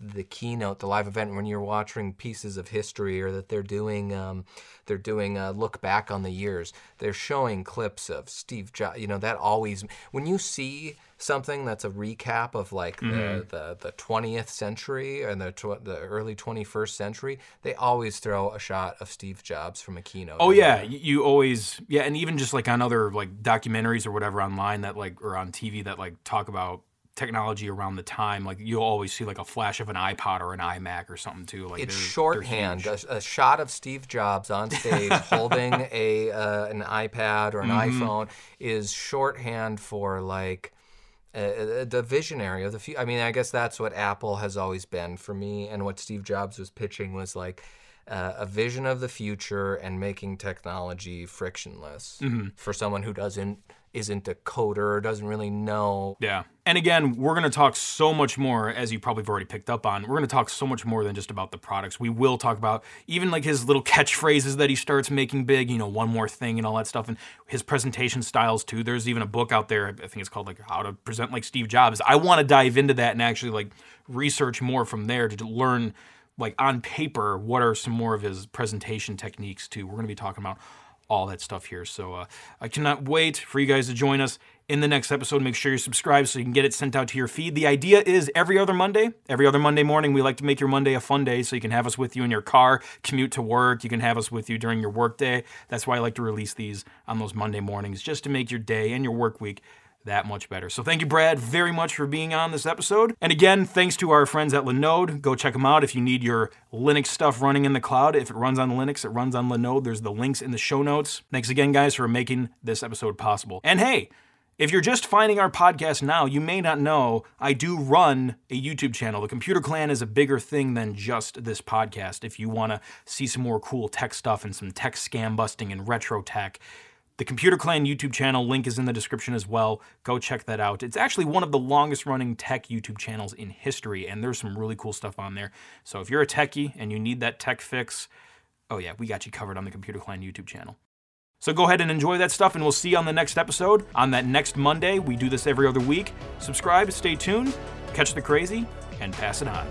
the keynote, the live event, when you're watching pieces of history, or that they're doing um, they're doing a look back on the years. They're showing clips of Steve Jobs. You know that always when you see something that's a recap of like the, the the 20th century and the tw- the early 21st century, they always throw a shot of Steve Jobs from a keynote. Oh yeah, there. you always yeah, and even just like on other like documentaries or whatever online that like or on TV that like talk about technology around the time, like you'll always see like a flash of an iPod or an iMac or something too. Like It's they're- they're shorthand. A, a shot of Steve Jobs on stage holding a uh, an iPad or an Mm-hmm. iPhone is shorthand for like uh, uh, the visionary of the future. I mean, I guess that's what Apple has always been for me, and what Steve Jobs was pitching was like. Uh, a vision of the future and making technology frictionless Mm-hmm. for someone who doesn't isn't a coder or doesn't really know Yeah. And again, we're going to talk so much more, as you probably have already picked up on. We're going to talk so much more than just about the products. We will talk about even like his little catchphrases that he starts making big, you know, one more thing and all that stuff, and his presentation styles too. There's even a book out there, I think it's called like How to Present Like Steve Jobs. I want to dive into that and actually like research more from there to learn, like on paper, what are some more of his presentation techniques too. We're going to be talking about all that stuff here. So uh, I cannot wait for you guys to join us in the next episode. Make sure you subscribe so you can get it sent out to your feed. The idea is every other Monday, every other Monday morning, we like to make your Monday a fun day so you can have us with you in your car, commute to work. You can have us with you during your work day. That's why I like to release these on those Monday mornings just to make your day and your work week that much better. So thank you, Brad, very much for being on this episode. And again, thanks to our friends at Linode. Go check them out if you need your Linux stuff running in the cloud. If it runs on Linux, it runs on Linode. There's the links in the show notes. Thanks again, guys, for making this episode possible. And hey, if you're just finding our podcast now, you may not know I do run a YouTube channel. The Computer Clan is a bigger thing than just this podcast. If you want to see some more cool tech stuff and some tech scam busting and retro tech, the Computer Clan YouTube channel link is in the description as well. Go check that out. It's actually one of the longest running tech YouTube channels in history, and there's some really cool stuff on there. So if you're a techie and you need that tech fix, oh yeah, we got you covered on the Computer Clan YouTube channel. So go ahead and enjoy that stuff, and we'll see you on the next episode. On that next Monday, we do this every other week. Subscribe, stay tuned, catch the crazy, and pass it on.